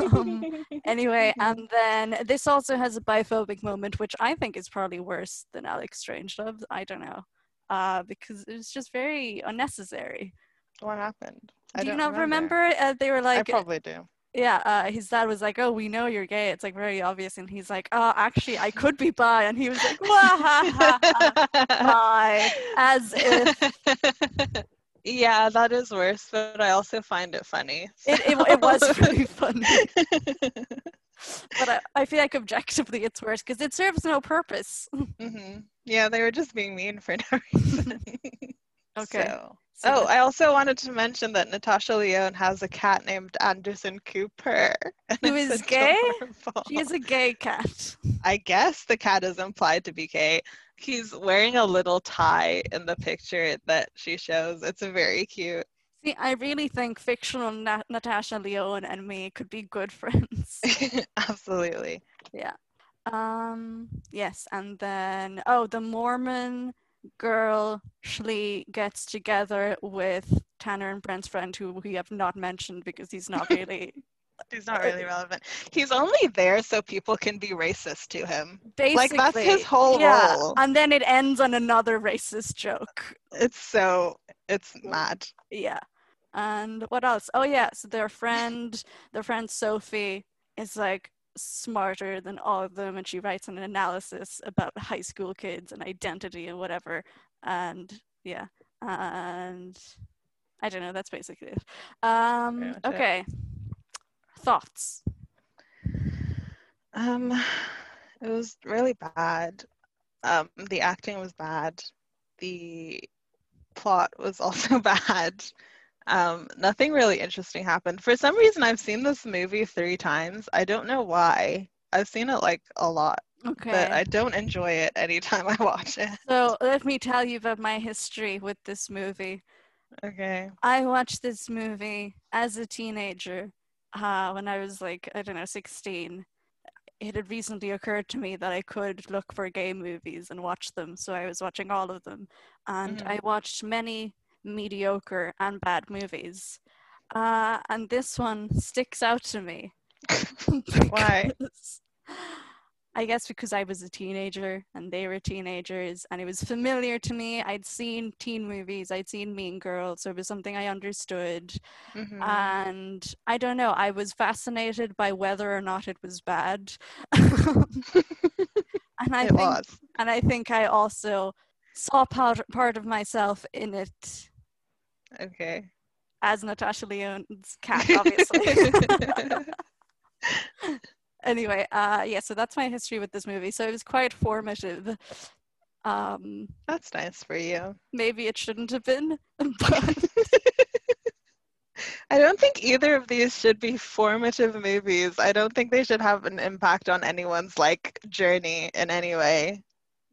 S2: *laughs* um, anyway, and then this also has a biphobic moment, which I think is probably worse than Alex Strangelove. I don't know, uh, because it's just very unnecessary.
S1: What happened?
S2: I do you not remember? remember? Uh, they were like,
S1: I probably do
S2: yeah, uh, his dad was like, "Oh, we know you're gay." It's like very obvious, and he's like, "Oh, actually, I could be bi," and he was like, *laughs* "Bi," as if. *laughs*
S1: Yeah, that is worse, but I also find it funny.
S2: So. It, it, it was pretty *laughs* funny. but I, I feel like objectively it's worse because it serves no purpose.
S1: Mm-hmm. Yeah, they were just being mean for no reason.
S2: Okay.
S1: So. So oh, I also wanted to mention that Natasha Lyonne has a cat named Anderson Cooper. *laughs*
S2: Who is gay? She is a gay cat.
S1: I guess the cat is implied to be gay. He's wearing a little tie in the picture that she shows. It's very cute.
S2: See, I really think fictional Na- Natasha Lyonne and me could be good friends. *laughs*
S1: Absolutely.
S2: Yeah. Um. Yes, and then oh, the Mormon girl Shley gets together with Tanner and Brent's friend, who we have not mentioned because he's not really. *laughs*
S1: he's not uh, really relevant. He's only there so people can be racist to him.
S2: Basically,
S1: like that's his whole
S2: yeah.
S1: role.
S2: And then it ends on another racist joke.
S1: It's so it's mad.
S2: Yeah. And what else? Oh yeah, so their friend, their friend Sophie is like, smarter than all of them and she writes an analysis about high school kids and identity and whatever and yeah and i don't know that's basically it. Um okay. Thoughts?
S1: Um it was really bad. Um the acting was bad. The plot was *laughs* also bad um, nothing really interesting happened. For some reason, I've seen this movie three times. I don't know why. I've seen it like a lot.
S2: Okay.
S1: But I don't enjoy it anytime *laughs* I watch it.
S2: So let me tell you about my history with this movie.
S1: Okay.
S2: I watched this movie as a teenager uh, when I was like, I don't know, 16. It had recently occurred to me that I could look for gay movies and watch them. So I was watching all of them. And mm-hmm. I watched many mediocre and bad movies. Uh, and this one sticks out to me. *laughs* *laughs*
S1: Why?
S2: I guess because I was a teenager and they were teenagers and it was familiar to me. I'd seen teen movies, I'd seen Mean Girls, so it was something I understood. Mm-hmm. And I don't know, I was fascinated by whether or not it was bad. *laughs* and I
S1: it
S2: think,
S1: was.
S2: And I think I also saw part, part of myself in it
S1: Okay.
S2: As Natasha Lyonne's cat, obviously. *laughs* anyway, uh, yeah, so that's my history with this movie. So it was quite formative. Um,
S1: that's nice for you.
S2: Maybe it shouldn't have been, *laughs* but. *laughs*
S1: I don't think either of these should be formative movies. I don't think they should have an impact on anyone's like journey in any way.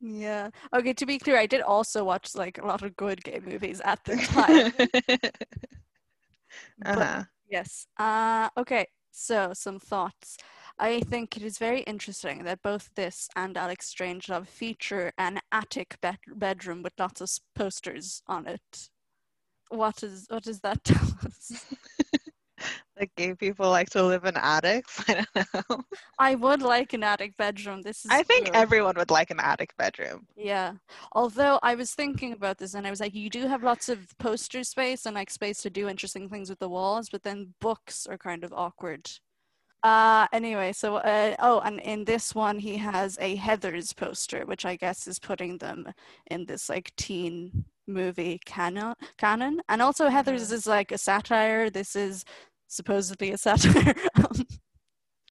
S2: Yeah. Okay, to be clear, I did also watch like a lot of good gay movies at the time. *laughs*
S1: uh-huh.
S2: yes. Uh okay, so some thoughts. I think it is very interesting that both this and Alex Strangelove feature an attic bed- bedroom with lots of posters on it. What is what does that tell us? *laughs*
S1: like gay people like to live in attics. *laughs* I don't know.
S2: I would like an attic bedroom. This is
S1: I think everyone would like an attic bedroom.
S2: Yeah. Although I was thinking about this and I was like, you do have lots of poster space and like space to do interesting things with the walls, but then books are kind of awkward. Uh anyway, so uh, oh, and in this one he has a Heathers poster, which I guess is putting them in this like teen movie canon canon and also heathers mm-hmm. is like a satire this is supposedly a satire. *laughs*
S1: Um,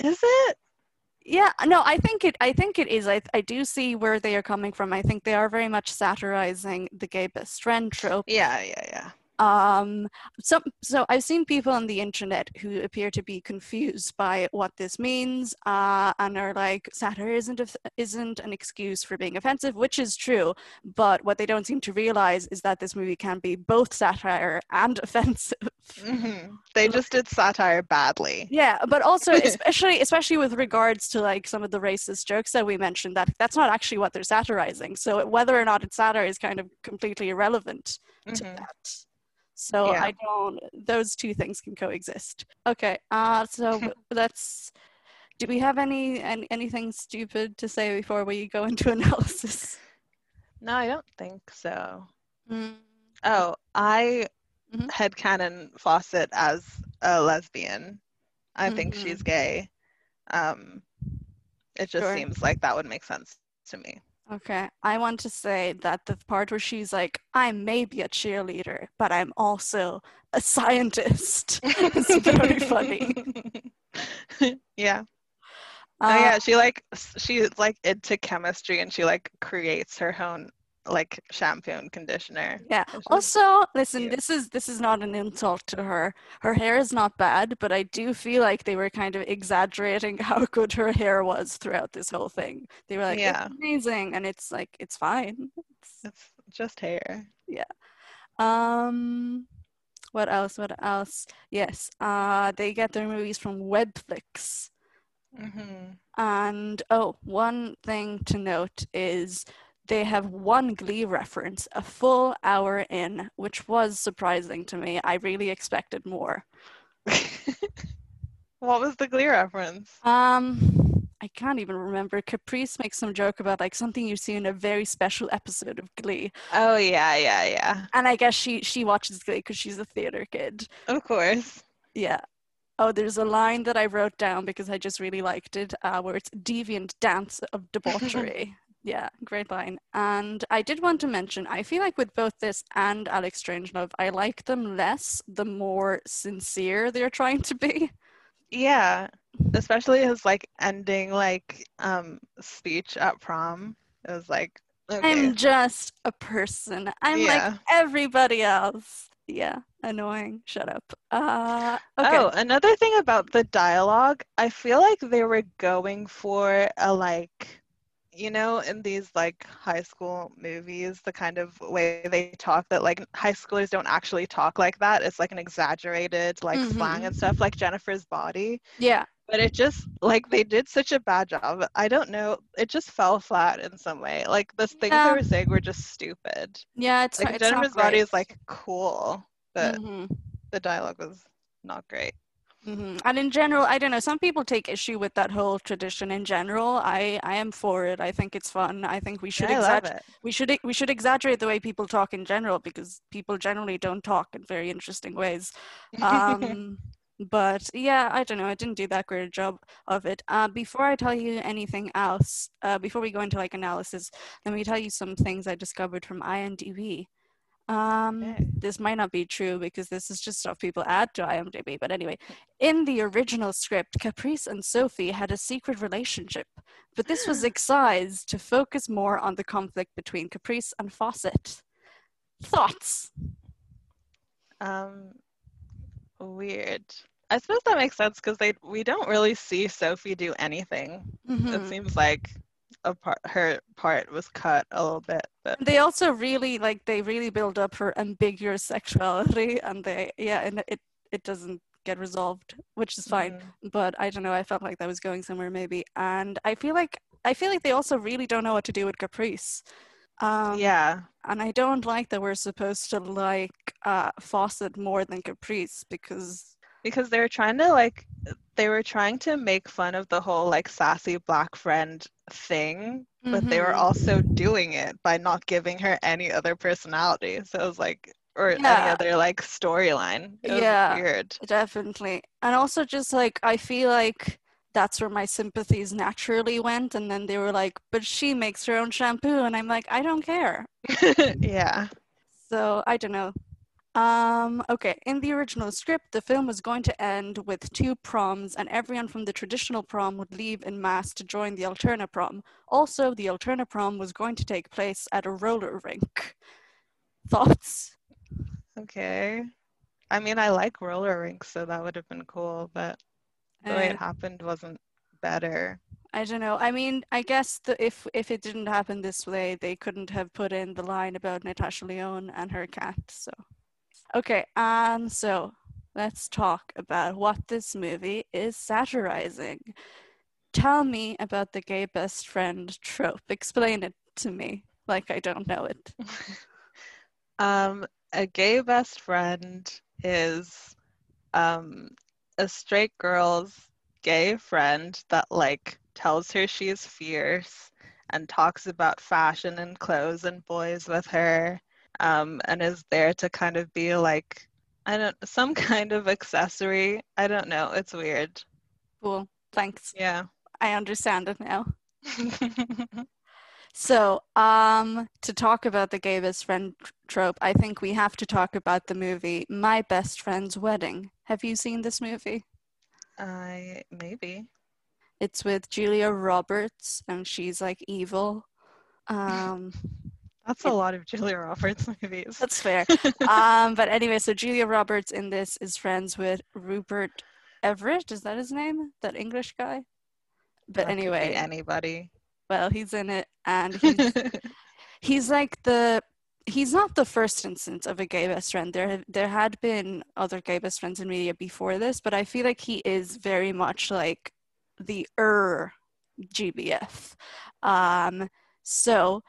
S1: is it?
S2: Yeah, no, I think it. I think it is. I I do see where they are coming from. I think they are very much satirizing the gay best friend trope.
S1: Yeah, yeah, yeah.
S2: Um, so, so I've seen people on the internet who appear to be confused by what this means, uh, and are like, satire isn't a, isn't an excuse for being offensive, which is true. But what they don't seem to realize is that this movie can be both satire and *laughs* offensive.
S1: hmm They just did satire badly.
S2: Yeah, but also *laughs* especially especially with regards to like some of the racist jokes that we mentioned, that that's not actually what they're satirizing. So whether or not it's satire is kind of completely irrelevant to
S1: Mhm.
S2: that. So
S1: Yeah.
S2: I don't. Those two things can coexist. Okay. Uh. So *laughs* let's. Do we have any, any anything stupid to say before we go into *laughs* analysis?
S1: No, I don't think so.
S2: Mm,
S1: Oh, I
S2: Mhm.
S1: headcanon Fawcett as a lesbian. I think
S2: Mhm.
S1: she's gay. Um, it just
S2: Sure.
S1: seems like that would make sense to me.
S2: Okay. I want to say that the part where she's like, "I may be a cheerleader, but I'm also a scientist," *laughs* it's very funny. *laughs*
S1: yeah.
S2: Uh,
S1: oh yeah, she like she's like into chemistry and she like creates her own like shampoo and conditioner.
S2: Yeah. Also, listen, this is this is not an insult to her. Her hair is not bad, but I do feel like they were kind of exaggerating *laughs* how good her hair was throughout this whole thing. They were like,
S1: Yeah.
S2: "It's amazing," and it's like it's fine. *laughs* It's,
S1: it's just hair. Yeah.
S2: Um, what else? What else? Yes. Uh, they get their movies from Webflix.
S1: Mm-hmm.
S2: And oh, one thing to note is they have one Glee reference a full hour in, which was surprising to me. I really expected more. *laughs*
S1: what was the Glee reference?
S2: Um, I can't even remember. Caprice makes some joke about like something you see in a very special episode of Glee,
S1: Oh yeah, yeah, yeah.
S2: and I guess she she watches Glee because she's a theater kid.
S1: Of course.
S2: Yeah. Oh, there's a line that I wrote down because I just really liked it, uh, where it's deviant dance of debauchery. *laughs* yeah, great line. And I did want to mention, I feel like with both this and Alex Strangelove, I like them less the more sincere they're trying to be.
S1: Yeah, especially his like ending like um speech at prom. It was like okay.
S2: I'm just a person. I'm like everybody else. Yeah, annoying. Shut up. Uh, okay.
S1: Oh, another thing about the dialogue, I feel like they were going for a like, you know, in these like high school movies, the kind of way they talk that like high schoolers don't actually talk like that. It's like an exaggerated like slang and stuff, like Jennifer's body.
S2: Yeah.
S1: But it just like they did such a bad job. I don't know. It just fell flat in some way. Like the things
S2: Yeah.
S1: they were saying were just stupid.
S2: Yeah, it's,
S1: Like
S2: it's
S1: Jennifer's body is like cool, but
S2: Mhm.
S1: the dialogue was not great.
S2: Hmm And in general, I don't know. Some people take issue with that whole tradition. In general, I I am for it. I think it's fun. I think we should exaggerate. We should we should exaggerate the way people talk in general because people generally don't talk in very interesting ways. Um, *laughs* but yeah, I don't know. I didn't do that great a job of it. Uh, before I tell you anything else, uh, before we go into like analysis, let me tell you some things I discovered from IMDb. Um,
S1: Okay.
S2: this might not be true because this is just stuff people add to IMDb. But anyway, in the original script, Caprice and Sophie had a secret relationship, but this was *gasps* excised to focus more on the conflict between Caprice and Fawcett. Thoughts?
S1: Um, weird. I suppose that makes sense because they we don't really see Sophie do anything. It
S2: Mhm.
S1: seems like a part her part was cut a little bit, but
S2: They also really like they really build up her ambiguous sexuality, and they yeah, and it it doesn't get resolved, which is fine.
S1: Mhm.
S2: But I don't know. I felt like that was going somewhere maybe, and I feel like I feel like they also really don't know what to do with Caprice. Um,
S1: yeah,
S2: and I don't like that we're supposed to like uh, Fawcett more than Caprice because
S1: because they're trying to like they were trying to make fun of the whole like sassy black friend thing, but they were
S2: Mhm.
S1: also doing it by not giving her any other personality. So it was like or any other like storyline.
S2: Yeah.
S1: weird.
S2: definitely, and also just like I feel like that's where my sympathies naturally went, and then they were like, "But she makes her own shampoo," and I'm like, I don't care. *laughs*
S1: yeah.
S2: So I don't know. Um, okay, in the original script, the film was going to end with two proms, and everyone from the traditional prom would leave in mass to join the alterna prom. Also, the alterna prom was going to take place at a roller rink. *laughs* Thoughts?
S1: Okay. I mean, I like roller rinks, so that would have been cool, but the way
S2: Uh,
S1: it happened wasn't better.
S2: I don't know. I mean, I guess the, if if it didn't happen this way, they couldn't have put in the line about Natasha Lyonne and her cat. So, okay. Um. So let's talk about what this movie is satirizing. Tell me about the gay best friend trope. Explain it to me, like I don't know it. *laughs*
S1: Um, a gay best friend is um, a straight girl's gay friend that like tells her she's fierce and talks about fashion and clothes and boys with her um, and is there to kind of be like I don't some *laughs* kind of accessory. I don't know. It's weird.
S2: Cool. Thanks.
S1: Yeah.
S2: I understand it now. *laughs* *laughs* So, um, to talk about the gay best friend trope, I think we have to talk about the movie My Best Friend's Wedding. Have you seen this movie?
S1: I maybe.
S2: It's with Julia Roberts, and she's like evil. Um,
S1: That's a lot of Julia Roberts movies.
S2: that's fair. *laughs* Um, but anyway, so Julia Roberts in this is friends with Rupert Everett. Is that his name? That English guy? But
S1: That
S2: anyway,
S1: anybody.
S2: well, he's in it, and he's *laughs* he's like the he's not the first instance of a gay best friend there have, there had been other gay best friends in media before this but i feel like he is very much like the er gbf um so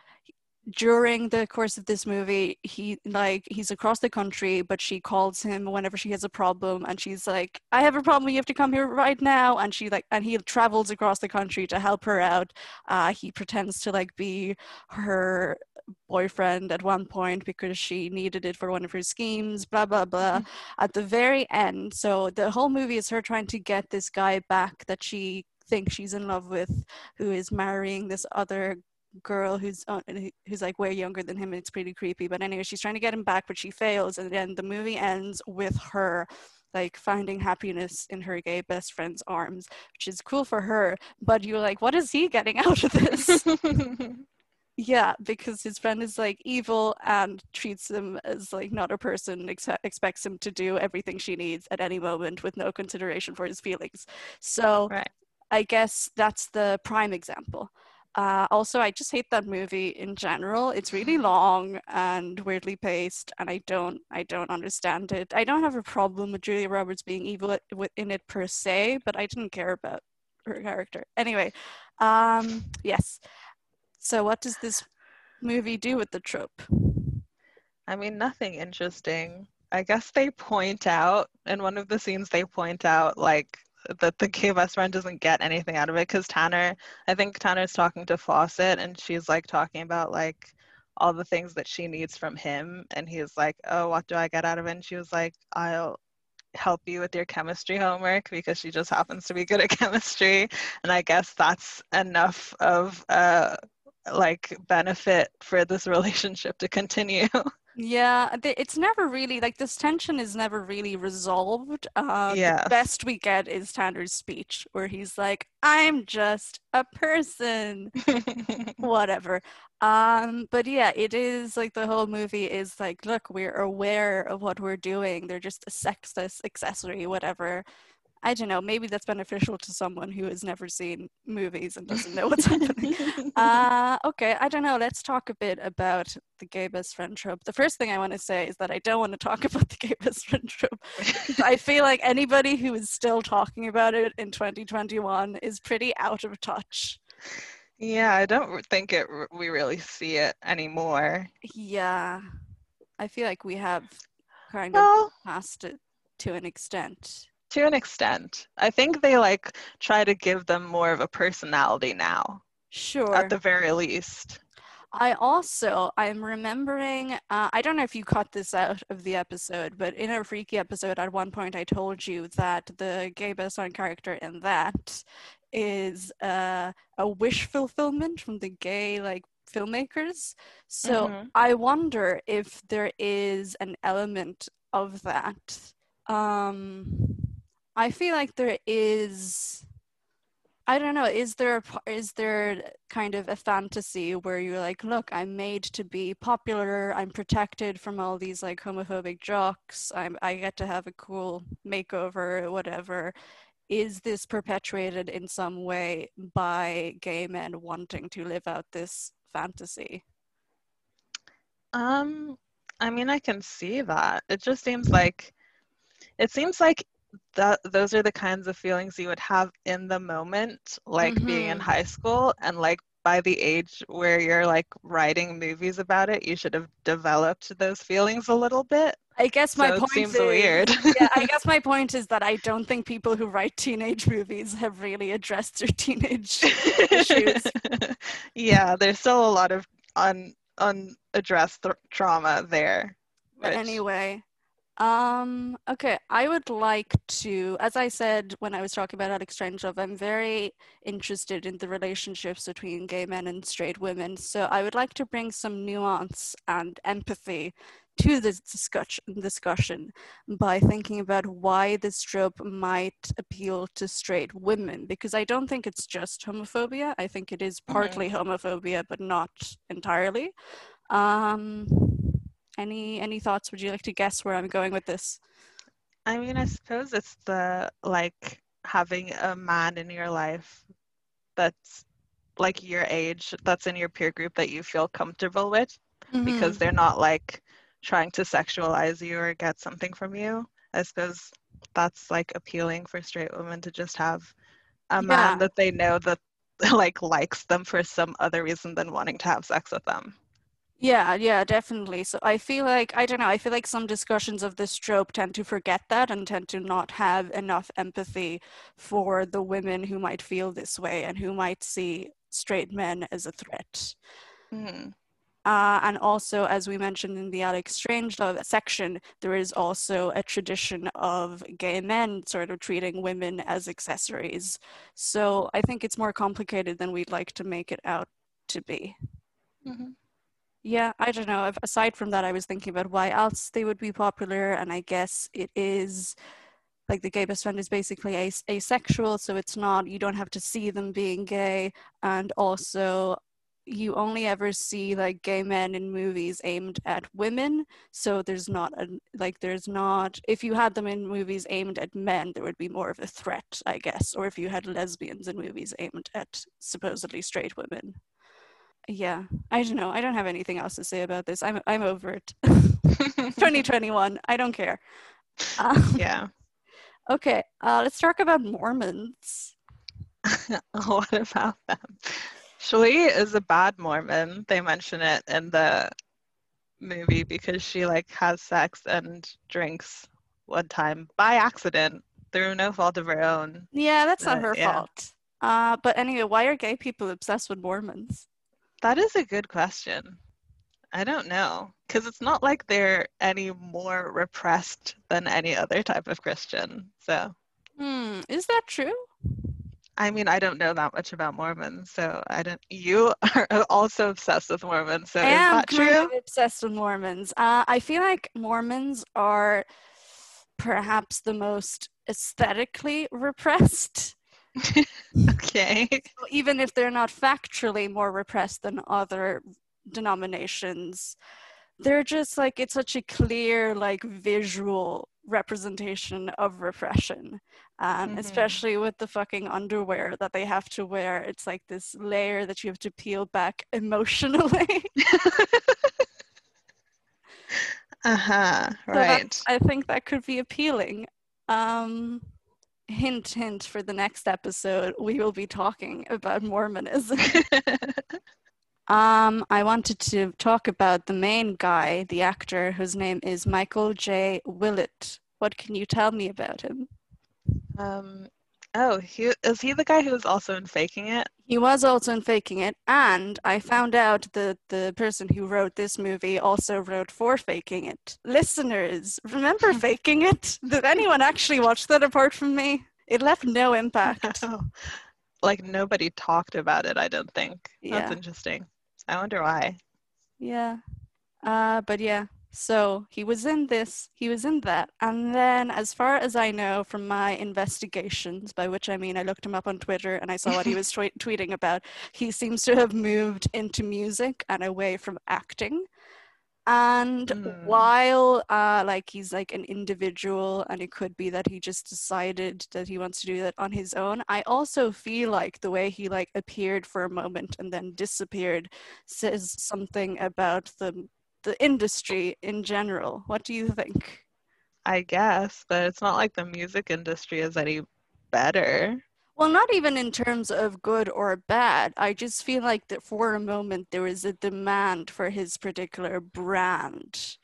S2: during the course of this movie he like he's across the country but she calls him whenever she has a problem and she's like i have a problem you have to come here right now and she like and he travels across the country to help her out. Uh, he pretends to like be her boyfriend at one point because she needed it for one of her schemes blah blah blah at the very end. So the whole movie is her trying to get this guy back that she thinks she's in love with who is marrying this other girl who's uh, who's like way younger than him and it's pretty creepy but anyway she's trying to get him back but she fails and then the movie ends with her like finding happiness in her gay best friend's arms which is cool for her but you're like what is he getting out of this? *laughs* Yeah because his friend is like evil and treats him as like not a person ex- expects him to do everything she needs at any moment with no consideration for his feelings. So
S1: Right.
S2: i guess that's the prime example uh, also i just hate that movie in general. It's really *sighs* long and weirdly paced and i don't i don't understand it. I don't have a problem with julia roberts being evil in it per se but i didn't care about her character. Anyway um yes. So what does this movie do with the trope?
S1: I mean, nothing interesting. I guess they point out in one of the scenes they point out like that the gay best friend doesn't get anything out of it because Tanner, I think Tanner's talking to Fawcett and she's like talking about like all the things that she needs from him and he's like, "Oh, what do I get out of it?" And she was like, "I'll help you with your chemistry homework because she just happens to be good at *laughs* chemistry." And I guess that's enough of uh like benefit for this *laughs* relationship to continue.
S2: Yeah, it's never really like this tension is never really resolved. Uh,
S1: Yes.
S2: The best we get is Tanner's speech where he's like, "I'm just a person." *laughs* Whatever. Um, but yeah, it is like the whole movie is like, look, we're aware of what we're doing. They're just a sexless accessory, whatever. I don't know. Maybe that's beneficial to someone who has never seen movies and doesn't know what's *laughs* happening. *laughs* Uh, okay, I don't know. Let's talk a bit about the gay best friend trope. The first thing I want to say is that I don't want to talk *laughs* about the gay best friend trope. I feel like anybody who is still talking about it in 2021 is pretty out of touch.
S1: yeah, I don't think it we really see it anymore.
S2: Yeah, I feel like we have kind of
S1: Well,
S2: past it to an extent.
S1: To an extent. I think they like try to give them more of a personality now,
S2: Sure.
S1: at the very least.
S2: I also I'm remembering uh, I don't know if you cut this out of the episode, but in a freaky episode at one point I told you that the gay best friend character in that is uh, a wish fulfillment from the gay like filmmakers. So
S1: Mhm.
S2: I wonder if there is an element of that. Um, I feel like there is. I don't know. Is there a is there kind of a fantasy where you're like, look, I'm made to be popular. I'm protected from all these like homophobic jocks. I'm I get to have a cool makeover, whatever. Is this perpetuated in some way by gay men wanting to live out this fantasy?
S1: Um, I mean, I can see that. It just seems like it seems like that those are the kinds of feelings you would have in the moment, like being in
S2: Mhm.
S1: high school, and like by the age where you're like writing movies about it, you should have developed those feelings a little bit.
S2: I guess my
S1: So
S2: point
S1: seems
S2: is,
S1: weird. *laughs*
S2: yeah, I *laughs* guess my point is that I don't think people who write teenage movies have really addressed their teenage issues. *laughs*
S1: yeah, there's still a lot of un unaddressed th- trauma there.
S2: But
S1: which-
S2: anyway, um, okay, I would like to, as I said when I was talking about Alex Strangelove, I'm very interested in the relationships between gay men and straight women. So I would like to bring some nuance and empathy to this discussion, discussion by thinking about why this trope might appeal to straight women, because I don't think it's just homophobia. I think it is partly homophobia, but not entirely. Um, any any thoughts? Would you like to guess where I'm going with this?
S1: I mean, I suppose it's the like having a man in your life that's like your age, that's in your peer group that you feel comfortable with mm-hmm. because they're not like trying to sexualize you or get something from you. I suppose that's like appealing for straight women to just have a
S2: Yeah.
S1: man that they know that *laughs* like likes them for some other reason than wanting to have sex with them.
S2: Yeah, yeah, definitely. So I feel like I don't know. I feel like some discussions of this trope tend to forget that and tend to not have enough empathy for the women who might feel this way and who might see straight men as a threat.
S1: Hmm.
S2: Uh, and also, as we mentioned in the Alex Strangelove section, there is also a tradition of gay men sort of treating women as accessories. So I think it's more complicated than we'd like to make it out to be.
S1: Mhm.
S2: Yeah, I don't know. Aside from that, I was thinking about why else they would be popular, and I guess it is like the gay best friend is basically as- asexual, so it's not, you don't have to see them being gay, and also you only ever see like gay men in movies aimed at women so there's not a like there's not if you had them in movies aimed at men there would be more of a threat i guess or if you had lesbians in movies aimed at supposedly straight women yeah i don't know i don't have anything else to say about this i'm i'm over it *laughs* *laughs* 2021 i don't care um,
S1: yeah.
S2: okay uh, let's talk about mormons *laughs*
S1: what about them? Shley is a bad Mormon. They mention it in the movie because she like has sex and drinks one time by accident through no fault of her own.
S2: yeah that's not
S1: Uh,
S2: her
S1: yeah.
S2: fault uh, but anyway why are gay people obsessed with mormons
S1: That is a good question. I don't know because it's not like they're any more repressed than any other type of Christian. So,
S2: Hmm, is that true?
S1: I mean, I don't know that much about Mormons, so I don't. You are also obsessed with Mormons, so
S2: I
S1: is
S2: am
S1: that true?
S2: obsessed with Mormons. Uh, I feel like Mormons are perhaps the most aesthetically repressed, *laughs*
S1: Okay.
S2: even if they're not factually more repressed than other denominations. They're just like it's such a clear, like visual representation of repression, um,
S1: Mhm.
S2: especially with the fucking underwear that they have to wear. It's like this layer that you have to peel back *laughs* emotionally. *laughs*
S1: Uh-huh. Right.
S2: that's- I think that could be appealing. Um, hint, hint for the next episode, we will be talking about Mormonism. *laughs* um, I wanted to talk about the main guy, the actor, whose name is Michael J. Willett. What can you tell me about him?
S1: um oh, he is he the guy who was also in faking it?
S2: He was also in Faking It, and I found out that the person who wrote this movie also wrote for Faking It. Listeners, remember *laughs* Faking It? Did anyone actually watch that apart from me? It left no impact.
S1: No. *laughs* Like nobody talked about it, I don't think.
S2: Yeah.
S1: That's interesting. I wonder why.
S2: Yeah. Uh, but yeah, so he was in this, he was in that. And then, as far as I know from my investigations, by which I mean I looked him up on Twitter and I saw what he was *laughs* twe- tweeting about, he seems to have moved into music and away from acting. And
S1: Mm.
S2: while uh, like he's like an individual, and it could be that he just decided that he wants to do that on his own, I also feel like the way he like appeared for a moment and then disappeared says something about the the industry in general. What do you think?
S1: I guess, but it's not like the music industry is any better.
S2: Well, not even in terms of good or bad. I just feel like that for a moment there was a demand for his particular brand,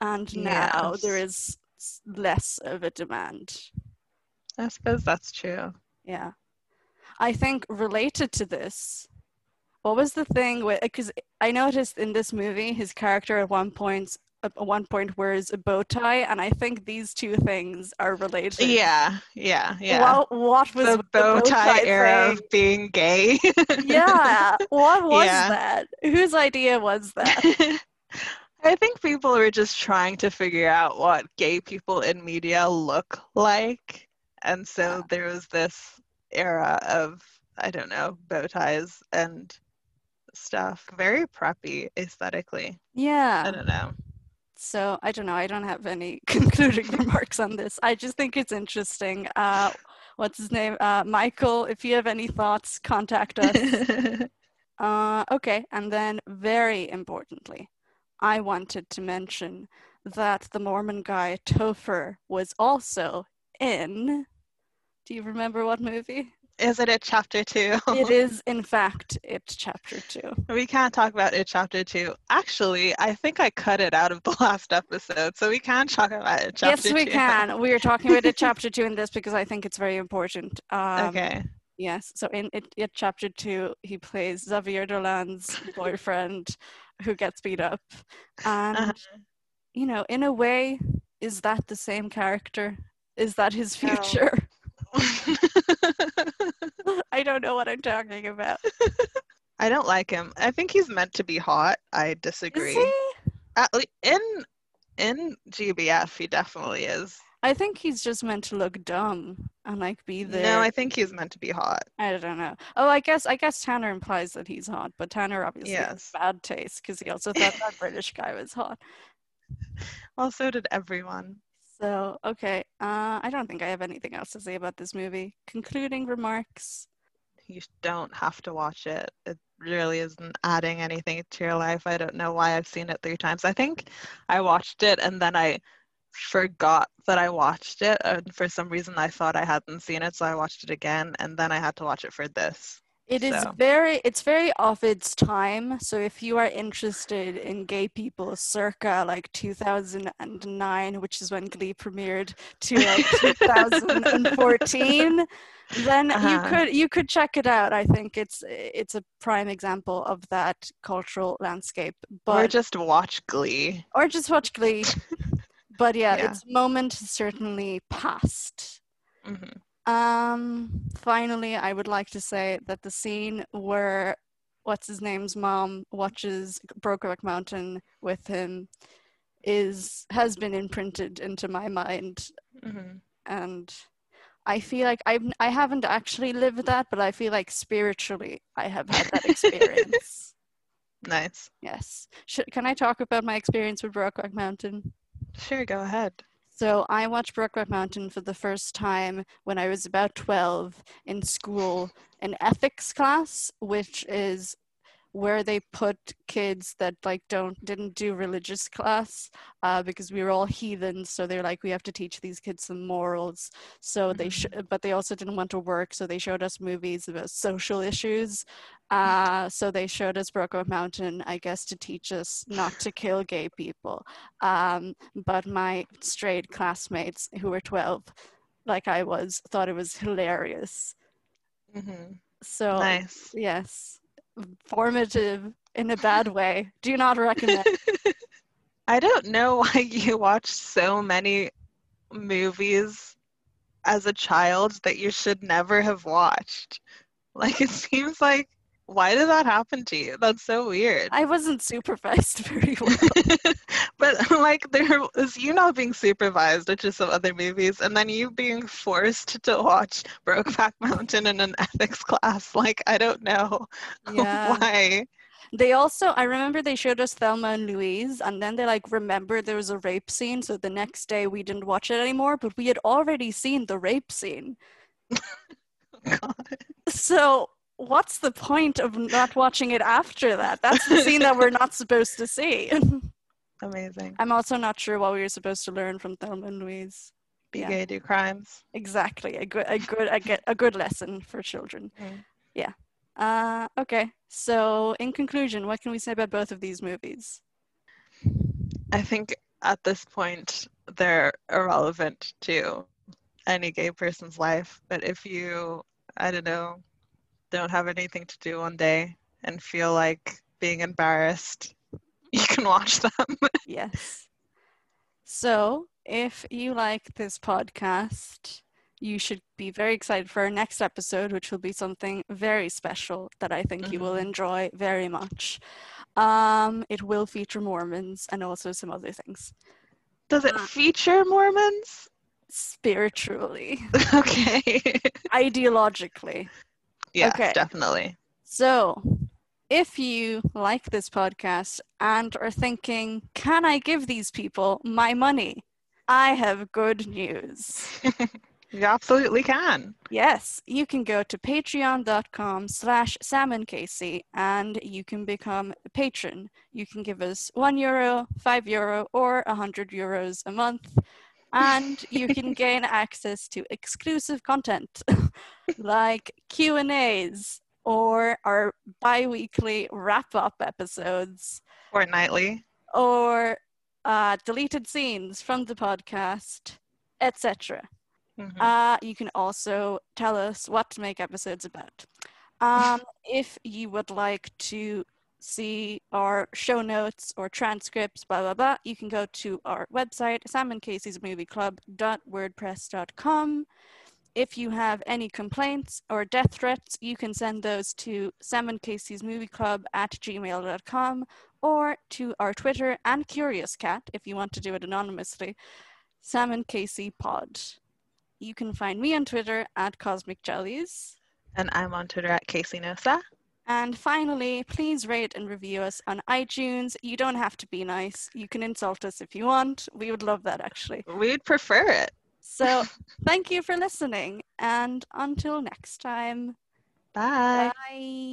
S2: and now there
S1: Yes.
S2: is s- less of a demand.
S1: I suppose that's true.
S2: Yeah. I think related to this, what was the thing with uh, because I noticed in this movie his character at one point at one point wears a bow tie, and I think these two things are related.
S1: Yeah, yeah, yeah.
S2: What, what was
S1: the
S2: with
S1: bow tie era of being gay. *laughs*
S2: yeah. What was
S1: Yeah.
S2: that? Whose idea was that? *laughs*
S1: I think people were just trying to figure out what gay people in media look like. And so
S2: Yeah.
S1: there was this era of, I don't know, bow ties and stuff. Very preppy aesthetically.
S2: Yeah.
S1: I don't know.
S2: So I don't know. I don't have any *laughs* concluding remarks on this. I just think it's interesting. Uh, what's his name? Uh, Michael. If you have any thoughts, contact us. *laughs* Uh, okay, and then very importantly, I wanted to mention that the Mormon guy Topher was also in. Do you remember what movie?
S1: Is it at chapter two?
S2: It *laughs* is, in fact, it chapter two.
S1: We can't talk about it chapter two. Actually, I think I cut it out of the *laughs* last episode, so we can talk about it chapter
S2: yes, we
S1: two.
S2: can. We are talking about it *laughs* chapter two in this because I think it's very important. Um,
S1: okay.
S2: Yes. So in it, it chapter two, he plays Xavier Dolan's boyfriend who gets beat up. And
S1: Uh-huh.
S2: you know, in a way, is that the same character? Is that his
S1: No. *laughs*
S2: I don't know what I'm talking about. *laughs*
S1: I don't like him. I think he's meant to be hot. I
S2: Is
S1: disagree.
S2: he?
S1: At le- in in GBF, he definitely is.
S2: I think he's just meant to look dumb and like be there.
S1: No, I think he's meant to be hot.
S2: I don't know. Oh, I guess I guess Tanner implies that he's hot, but Tanner obviously has bad taste because he also thought that *laughs* British guy was hot.
S1: Well, so did everyone.
S2: So okay, uh, I don't think I have anything else to say about this movie. Concluding remarks.
S1: You don't have to watch it. It really isn't adding anything to your life. I don't know why I've seen it three times. I think I watched it and then I forgot that I watched it. And for some reason, I thought I hadn't seen it, so I watched it again, and then I had to watch it for this.
S2: It is
S1: So.
S2: very it's very of its time. So if you are interested in gay people circa like 2009, which is when Glee premiered, to like 2014, *laughs* then
S1: Uh-huh.
S2: you could you could check it out. I think it's it's a prime example of that cultural landscape. But
S1: or just watch Glee.
S2: or just watch Glee. *laughs* but yeah,
S1: Yeah.
S2: its moment is certainly past.
S1: hmm
S2: Um, finally, I would like to say that the scene where what's his name's mom watches Brokeback Mountain with him is has been imprinted into my mind,
S1: hmm
S2: and I feel like I've I haven't actually lived that, but I feel like spiritually I have had that experience. *laughs*
S1: Nice.
S2: yes. Should, can I talk about my experience with Brokeback Mountain?
S1: Sure, go ahead.
S2: So I watched Brokeback Mountain for the first time when I was about 12 in school in ethics class, which is where they put kids that like don't didn't do religious class uh, because we were all heathens so they're like we have to teach these kids some morals. So they sh- but they also didn't want to work so they showed us movies about social issues. Uh, *laughs* so they showed us Brokeback Mountain I guess to teach us not to kill gay people. Um, but my straight classmates who were 12 like I was thought it was hilarious.
S1: Hmm
S2: so
S1: Nice.
S2: yes formative in a bad way do not recommend *laughs*
S1: I don't know why you watch so many movies as a child that you should never have watched. Like, it seems like why did that happen to you? That's so weird.
S2: I wasn't supervised *laughs* very well. *laughs*
S1: but like there was you not being supervised, which is some other movies, and then you being forced to watch Brokeback Mountain in an ethics class. Like I don't know *laughs*
S2: Yeah.
S1: why.
S2: They also, I remember they showed us Thelma and Louise, and then they like remembered there was a rape scene. So the next day we didn't watch it anymore, but we had already seen the rape scene.
S1: God.
S2: So what's the point of not watching it after that? That's the scene that we're not supposed to see. *laughs*
S1: Amazing.
S2: I'm also not sure what we were supposed to learn from Thelma and Louise.
S1: Be
S2: Yeah.
S1: gay, do crimes.
S2: Exactly, a good, a good, a, get a good lesson for children. *laughs*
S1: Mm.
S2: Yeah. Uh, okay. So, in conclusion, what can we say about both of these movies?
S1: I think at this point they're irrelevant to any gay person's life. But if you, I don't know, don't have anything to do one day and feel like being embarrassed, *laughs* you can watch them. *laughs*
S2: Yes. So, if you like this podcast, you should be very excited for our next episode, which will be something very special that I think you will
S1: Mhm.
S2: enjoy very much. Um, it will feature Mormons and also some other things.
S1: Does it
S2: Uh.
S1: feature Mormons?
S2: Spiritually, *laughs*
S1: okay.
S2: ideologically.
S1: Yes,
S2: Okay.
S1: definitely.
S2: So, if you like this podcast and are thinking, can I give these people my money? I have good news. *laughs*
S1: You absolutely can.
S2: Yes, you can go to patreon.com slash salmoncasey and you can become a patron. You can give us one euro, five euro, or a hundred euros a month. And you can *laughs* gain access to exclusive content *laughs* like Q&As or our bi-weekly wrap-up episodes
S1: Fortnightly.
S2: or uh, deleted scenes from the podcast, etc.
S1: Mhm.
S2: Uh, you can also tell us what to make episodes about. Um, if you would like to see our show notes or transcripts, blah, blah, blah, you can go to our website, salmoncaseysmovieclub.wordpress.com. If you have any complaints or death threats, you can send those to salmoncaseysmovieclub at gmail.com or to our Twitter and Curious Cat if you want to do it anonymously, Salmon Casey Pod. You can find me on Twitter at Cosmic Jellies.
S1: And I'm on Twitter at Casey Nosa.
S2: And finally, please rate and review us on iTunes. You don't have to be nice. You can insult us if you want. We would love that actually.
S1: We'd prefer it.
S2: So, *laughs* thank you for listening, and until next time,
S1: Bye.
S2: bye.